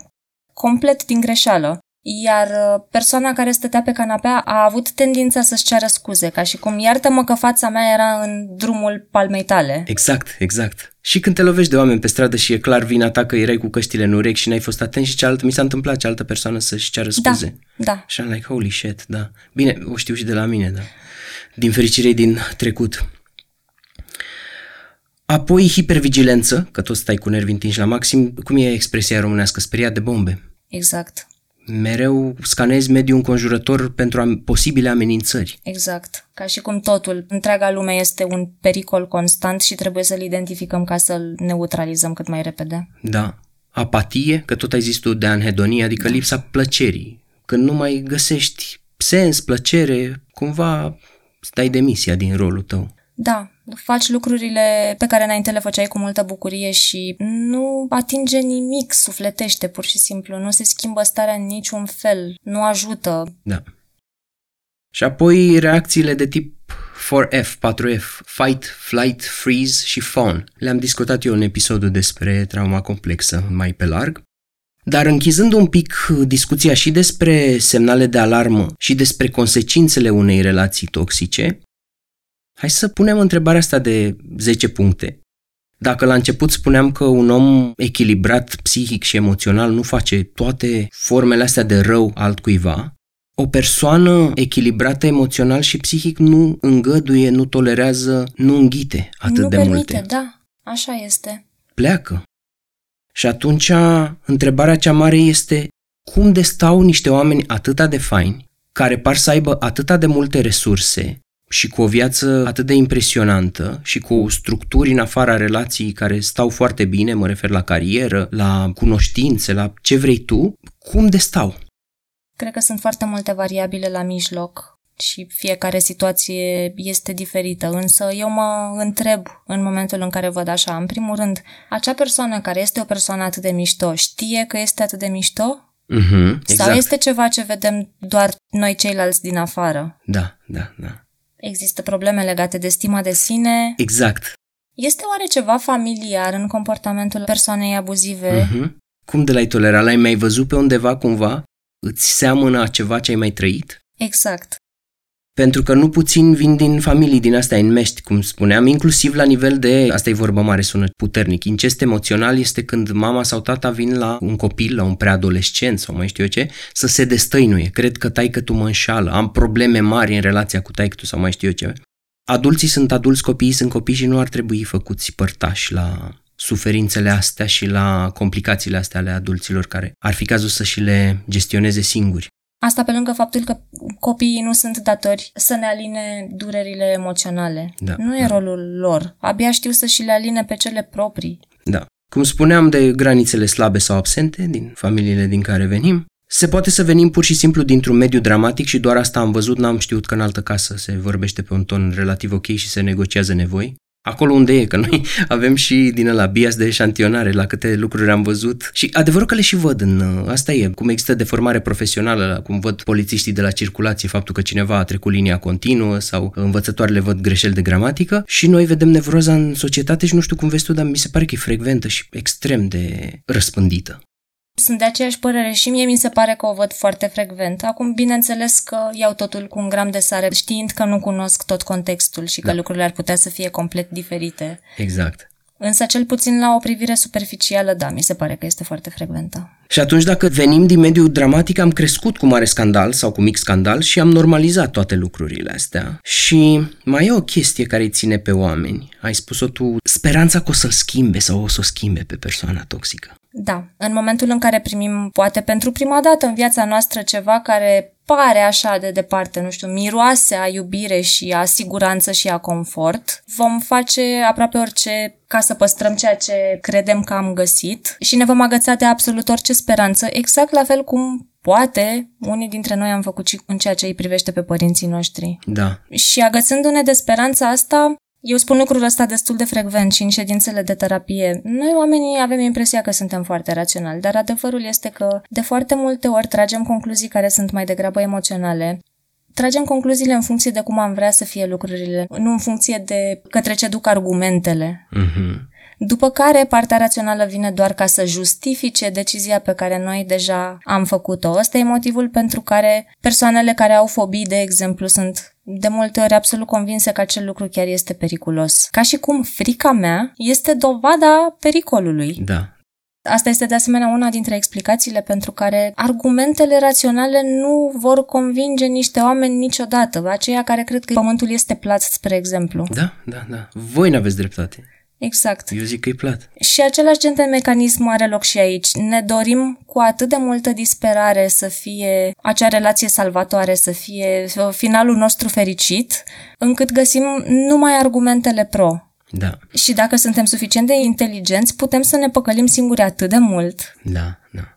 S1: complet din greșeală. Iar uh, persoana care stătea pe canapea a avut tendința să-și ceară scuze, ca și cum iartă-mă că fața mea era în drumul palmei tale.
S2: Exact, exact. Și când te lovești de oameni pe stradă și e clar vina ta că erai cu căștile în urechi și n-ai fost atent și cealaltă, mi s-a întâmplat cealaltă persoană să-și ceară scuze.
S1: Da, da.
S2: Și am like, holy shit, da. Bine, o știu și de la mine, da. Din fericire din trecut. Apoi hipervigilență, că tot stai cu nervi întinși la maxim. Cum e expresia românească? Speriat de bombe.
S1: Exact.
S2: Mereu scanezi mediul înconjurător pentru am, posibile amenințări.
S1: Exact. Ca și cum totul, întreaga lume este un pericol constant și trebuie să-l identificăm ca să-l neutralizăm cât mai repede.
S2: Da. Apatie, că tot ai zis tu de anhedonie, adică da. lipsa plăcerii. Când nu mai găsești sens, plăcere, cumva stai demisia din rolul tău.
S1: Da, faci lucrurile pe care înainte le făceai cu multă bucurie și nu atinge nimic, sufletește pur și simplu, nu se schimbă starea în niciun fel, nu ajută.
S2: Da. Și apoi reacțiile de tip 4F, 4F, Fight, Flight, Freeze și Fawn. Le-am discutat eu în episodul despre trauma complexă, mai pe larg. Dar închizând un pic discuția și despre semnale de alarmă și despre consecințele unei relații toxice, Hai să punem întrebarea asta de 10 puncte. Dacă la început spuneam că un om echilibrat psihic și emoțional nu face toate formele astea de rău altcuiva, o persoană echilibrată emoțional și psihic nu îngăduie, nu tolerează, nu înghite atât
S1: nu
S2: de
S1: permite,
S2: multe.
S1: da, așa este.
S2: Pleacă. Și atunci întrebarea cea mare este cum de stau niște oameni atâta de faini, care par să aibă atâta de multe resurse, și cu o viață atât de impresionantă și cu structuri în afara relației care stau foarte bine, mă refer la carieră, la cunoștințe, la ce vrei tu, cum de stau?
S1: Cred că sunt foarte multe variabile la mijloc și fiecare situație este diferită, însă eu mă întreb în momentul în care văd așa, în primul rând, acea persoană care este o persoană atât de mișto știe că este atât de mișto?
S2: Mm-hmm, exact.
S1: Sau este ceva ce vedem doar noi ceilalți din afară?
S2: Da, da, da.
S1: Există probleme legate de stima de sine.
S2: Exact.
S1: Este oare ceva familiar în comportamentul persoanei abuzive?
S2: Mm-hmm. Cum de l-ai tolerat? L-ai mai văzut pe undeva cumva? Îți seamănă a ceva ce ai mai trăit?
S1: Exact.
S2: Pentru că nu puțin vin din familii din astea înmești, cum spuneam, inclusiv la nivel de, asta e vorba mare, sună puternic, incest emoțional este când mama sau tata vin la un copil, la un preadolescent sau mai știu eu ce, să se destăinuie. Cred că tai că tu mă înșală, am probleme mari în relația cu tai tu sau mai știu eu ce. Adulții sunt adulți, copiii sunt copii și nu ar trebui făcuți părtași la suferințele astea și la complicațiile astea ale adulților care ar fi cazul să și le gestioneze singuri.
S1: Asta pe lângă faptul că copiii nu sunt datori să ne aline durerile emoționale.
S2: Da,
S1: nu e
S2: da.
S1: rolul lor. Abia știu să și le aline pe cele proprii.
S2: Da. Cum spuneam de granițele slabe sau absente din familiile din care venim, se poate să venim pur și simplu dintr-un mediu dramatic și doar asta am văzut, n-am știut că în altă casă se vorbește pe un ton relativ ok și se negociază nevoi. Acolo unde e, că noi avem și din ăla bias de eșantionare la câte lucruri am văzut și adevărul că le și văd în asta e, cum există deformare profesională, cum văd polițiștii de la circulație faptul că cineva a trecut linia continuă sau învățătoarele văd greșeli de gramatică și noi vedem nevroza în societate și nu știu cum vezi tu, dar mi se pare că e frecventă și extrem de răspândită.
S1: Sunt de aceeași părere și mie mi se pare că o văd foarte frecvent. Acum, bineînțeles că iau totul cu un gram de sare, știind că nu cunosc tot contextul și că
S2: Da.
S1: lucrurile ar putea să fie complet diferite.
S2: Exact.
S1: Însă, cel puțin la o privire superficială, da, mi se pare că este foarte frecventă.
S2: Și atunci dacă venim din mediul dramatic, am crescut cu mare scandal sau cu mic scandal și am normalizat toate lucrurile astea. Și mai e o chestie care îi ține pe oameni. Ai spus-o tu, speranța că o să-l schimbe sau o să o schimbe pe persoana toxică.
S1: Da, în momentul în care primim, poate pentru prima dată în viața noastră, ceva care pare așa de departe, nu știu, miroase a iubire și a siguranță și a confort, vom face aproape orice ca să păstrăm ceea ce credem că am găsit și ne vom agăța de absolut orice speranță, exact la fel cum poate unii dintre noi am făcut și în ceea ce îi privește pe părinții noștri.
S2: Da.
S1: Și agățându-ne de speranța asta, eu spun lucrul ăsta destul de frecvent și în ședințele de terapie. Noi oamenii avem impresia că suntem foarte raționali, dar adevărul este că de foarte multe ori tragem concluzii care sunt mai degrabă emoționale. Tragem concluziile în funcție de cum am vrea să fie lucrurile, nu în funcție de către ce duc argumentele.
S2: Mm-hmm.
S1: După care, partea rațională vine doar ca să justifice decizia pe care noi deja am făcut-o. Ăsta e motivul pentru care persoanele care au fobii, de exemplu, sunt de multe ori absolut convinse că acel lucru chiar este periculos. Ca și cum frica mea este dovada pericolului.
S2: Da.
S1: Asta este de asemenea una dintre explicațiile pentru care argumentele raționale nu vor convinge niște oameni niciodată, aceia care cred că pământul este plat, spre exemplu.
S2: Da, da, da. Voi n-aveți dreptate.
S1: Exact.
S2: Eu zic că e plat.
S1: Și același gen de mecanism are loc și aici. Ne dorim cu atât de multă disperare să fie acea relație salvatoare, să fie finalul nostru fericit, încât găsim numai argumentele pro.
S2: Da.
S1: Și dacă suntem suficient de inteligenți, putem să ne păcălim singuri atât de mult.
S2: Da, da.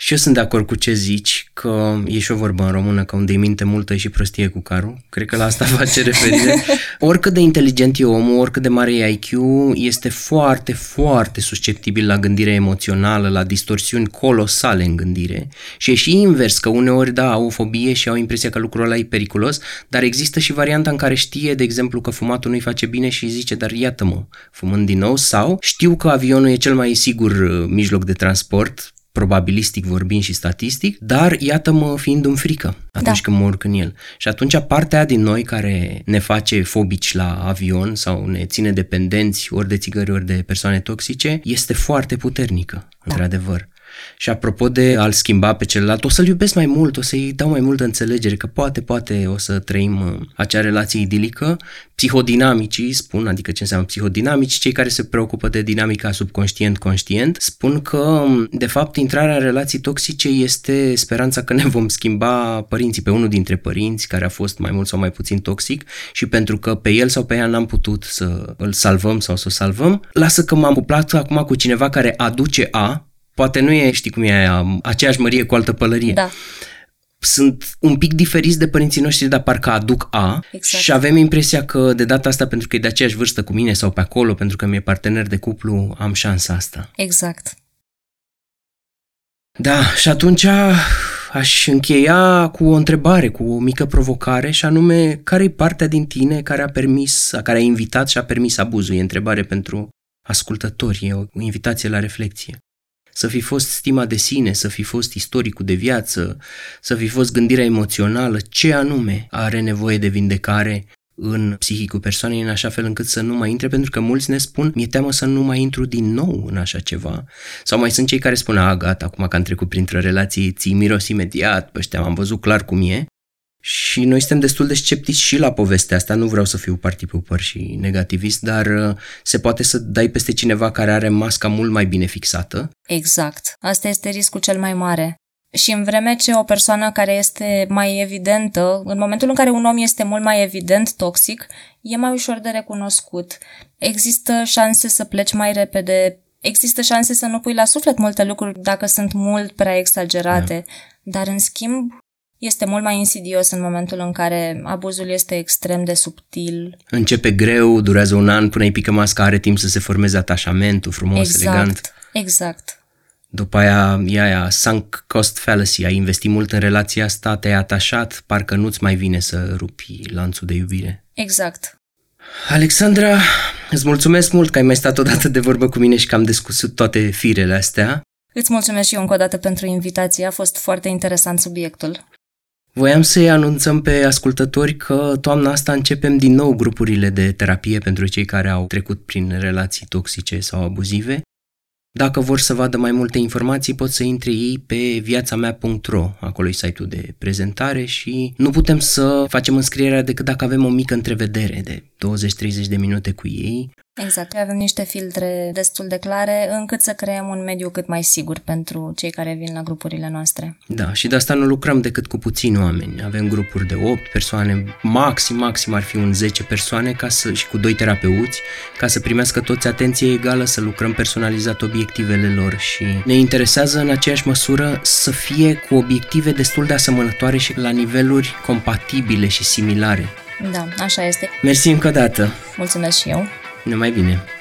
S2: Și eu sunt de acord cu ce zici, că e și o vorbă în română, că unde e minte multă e și prostie cu carul. Cred că la asta face referire. Oricât de inteligent e omul, oricât de mare e IQ, este foarte, foarte susceptibil la gândire emoțională, la distorsiuni colosale în gândire. Și e și invers, că uneori, da, au o fobie și au impresia că lucrul ăla e periculos, dar există și varianta în care știe, de exemplu, că fumatul nu-i face bine și zice, dar iată-mă, fumând din nou, sau știu că avionul e cel mai sigur uh, mijloc de transport, probabilistic vorbind și statistic, dar iată-mă fiind în frică atunci da. când mă urc în el. Și atunci partea din noi care ne face fobici la avion sau ne ține dependenți ori de țigări, ori de persoane toxice, este foarte puternică, da. într-adevăr. Și apropo de a-l schimba pe celălalt, o să-l iubesc mai mult, o să-i dau mai multă înțelegere, că poate, poate o să trăim uh, acea relație idilică. Psihodinamicii spun, adică ce înseamnă psihodinamici, cei care se preocupă de dinamica subconștient-conștient, spun că, um, de fapt, intrarea în relații toxice este speranța că ne vom schimba părinții, pe unul dintre părinți care a fost mai mult sau mai puțin toxic și pentru că pe el sau pe ea n-am putut să îl salvăm sau să o salvăm, lasă că m-am cuplat acum cu cineva care aduce A, Poate nu e, știi cum e aia, aceeași mărie cu altă pălărie.
S1: Da.
S2: Sunt un pic diferiți de părinții noștri, dar parcă aduc A
S1: Exact.
S2: și avem impresia că de data asta, pentru că e de aceeași vârstă cu mine sau pe acolo, pentru că mi-e partener de cuplu, am șansa asta.
S1: Exact.
S2: Da, și atunci aș încheia cu o întrebare, cu o mică provocare și anume, care e partea din tine care a permis, care a invitat și a permis abuzul? E întrebare pentru ascultători, e o invitație la reflexie să fi fost stima de sine, să fi fost istoricul de viață, să fi fost gândirea emoțională, ce anume are nevoie de vindecare în psihicul persoanei în așa fel încât să nu mai intre, pentru că mulți ne spun, mi-e teamă să nu mai intru din nou în așa ceva. Sau mai sunt cei care spun, a, gata, acum că am trecut printr-o relație, ții miros imediat, pe ăștia am văzut clar cum e. Și noi suntem destul de sceptici și la povestea asta, nu vreau să fiu partipupăr și negativist, dar uh, se poate să dai peste cineva care are masca mult mai bine fixată.
S1: Exact. Asta este riscul cel mai mare. Și în vreme ce o persoană care este mai evidentă, în momentul în care un om este mult mai evident toxic, e mai ușor de recunoscut. Există șanse să pleci mai repede, există șanse să nu pui la suflet multe lucruri dacă sunt mult prea exagerate, da. dar în schimb este mult mai insidios în momentul în care abuzul este extrem de subtil.
S2: Începe greu, durează un an până îi pică masca, are timp să se formeze atașamentul frumos,
S1: exact,
S2: elegant.
S1: Exact.
S2: După aia, e aia, sunk cost fallacy, ai investit mult în relația asta, te-ai atașat, parcă nu-ți mai vine să rupi lanțul de iubire.
S1: Exact.
S2: Alexandra, îți mulțumesc mult că ai mai stat odată de vorbă cu mine și că am discutat toate firele astea.
S1: Îți mulțumesc și eu încă o dată pentru invitație, a fost foarte interesant subiectul.
S2: Voiam să-i anunțăm pe ascultători că toamna asta începem din nou grupurile de terapie pentru cei care au trecut prin relații toxice sau abuzive. Dacă vor să vadă mai multe informații, pot să intre ei pe viața-mea.ro, acolo e site-ul de prezentare și nu putem să facem înscrierea decât dacă avem o mică întrevedere de 20-30 de minute cu ei.
S1: Exact, avem niște filtre destul de clare încât să creăm un mediu cât mai sigur pentru cei care vin la grupurile noastre.
S2: Da, și de asta nu lucrăm decât cu puțini oameni. Avem grupuri de 8 persoane, maxim, maxim ar fi un 10 persoane ca să, și cu doi terapeuți, ca să primească toți atenție egală, să lucrăm personalizat obiectivele lor și ne interesează în aceeași măsură să fie cu obiective destul de asemănătoare și la niveluri compatibile și similare.
S1: Da, așa este.
S2: Mersi încă o dată!
S1: Mulțumesc și eu!
S2: Ne mai bine!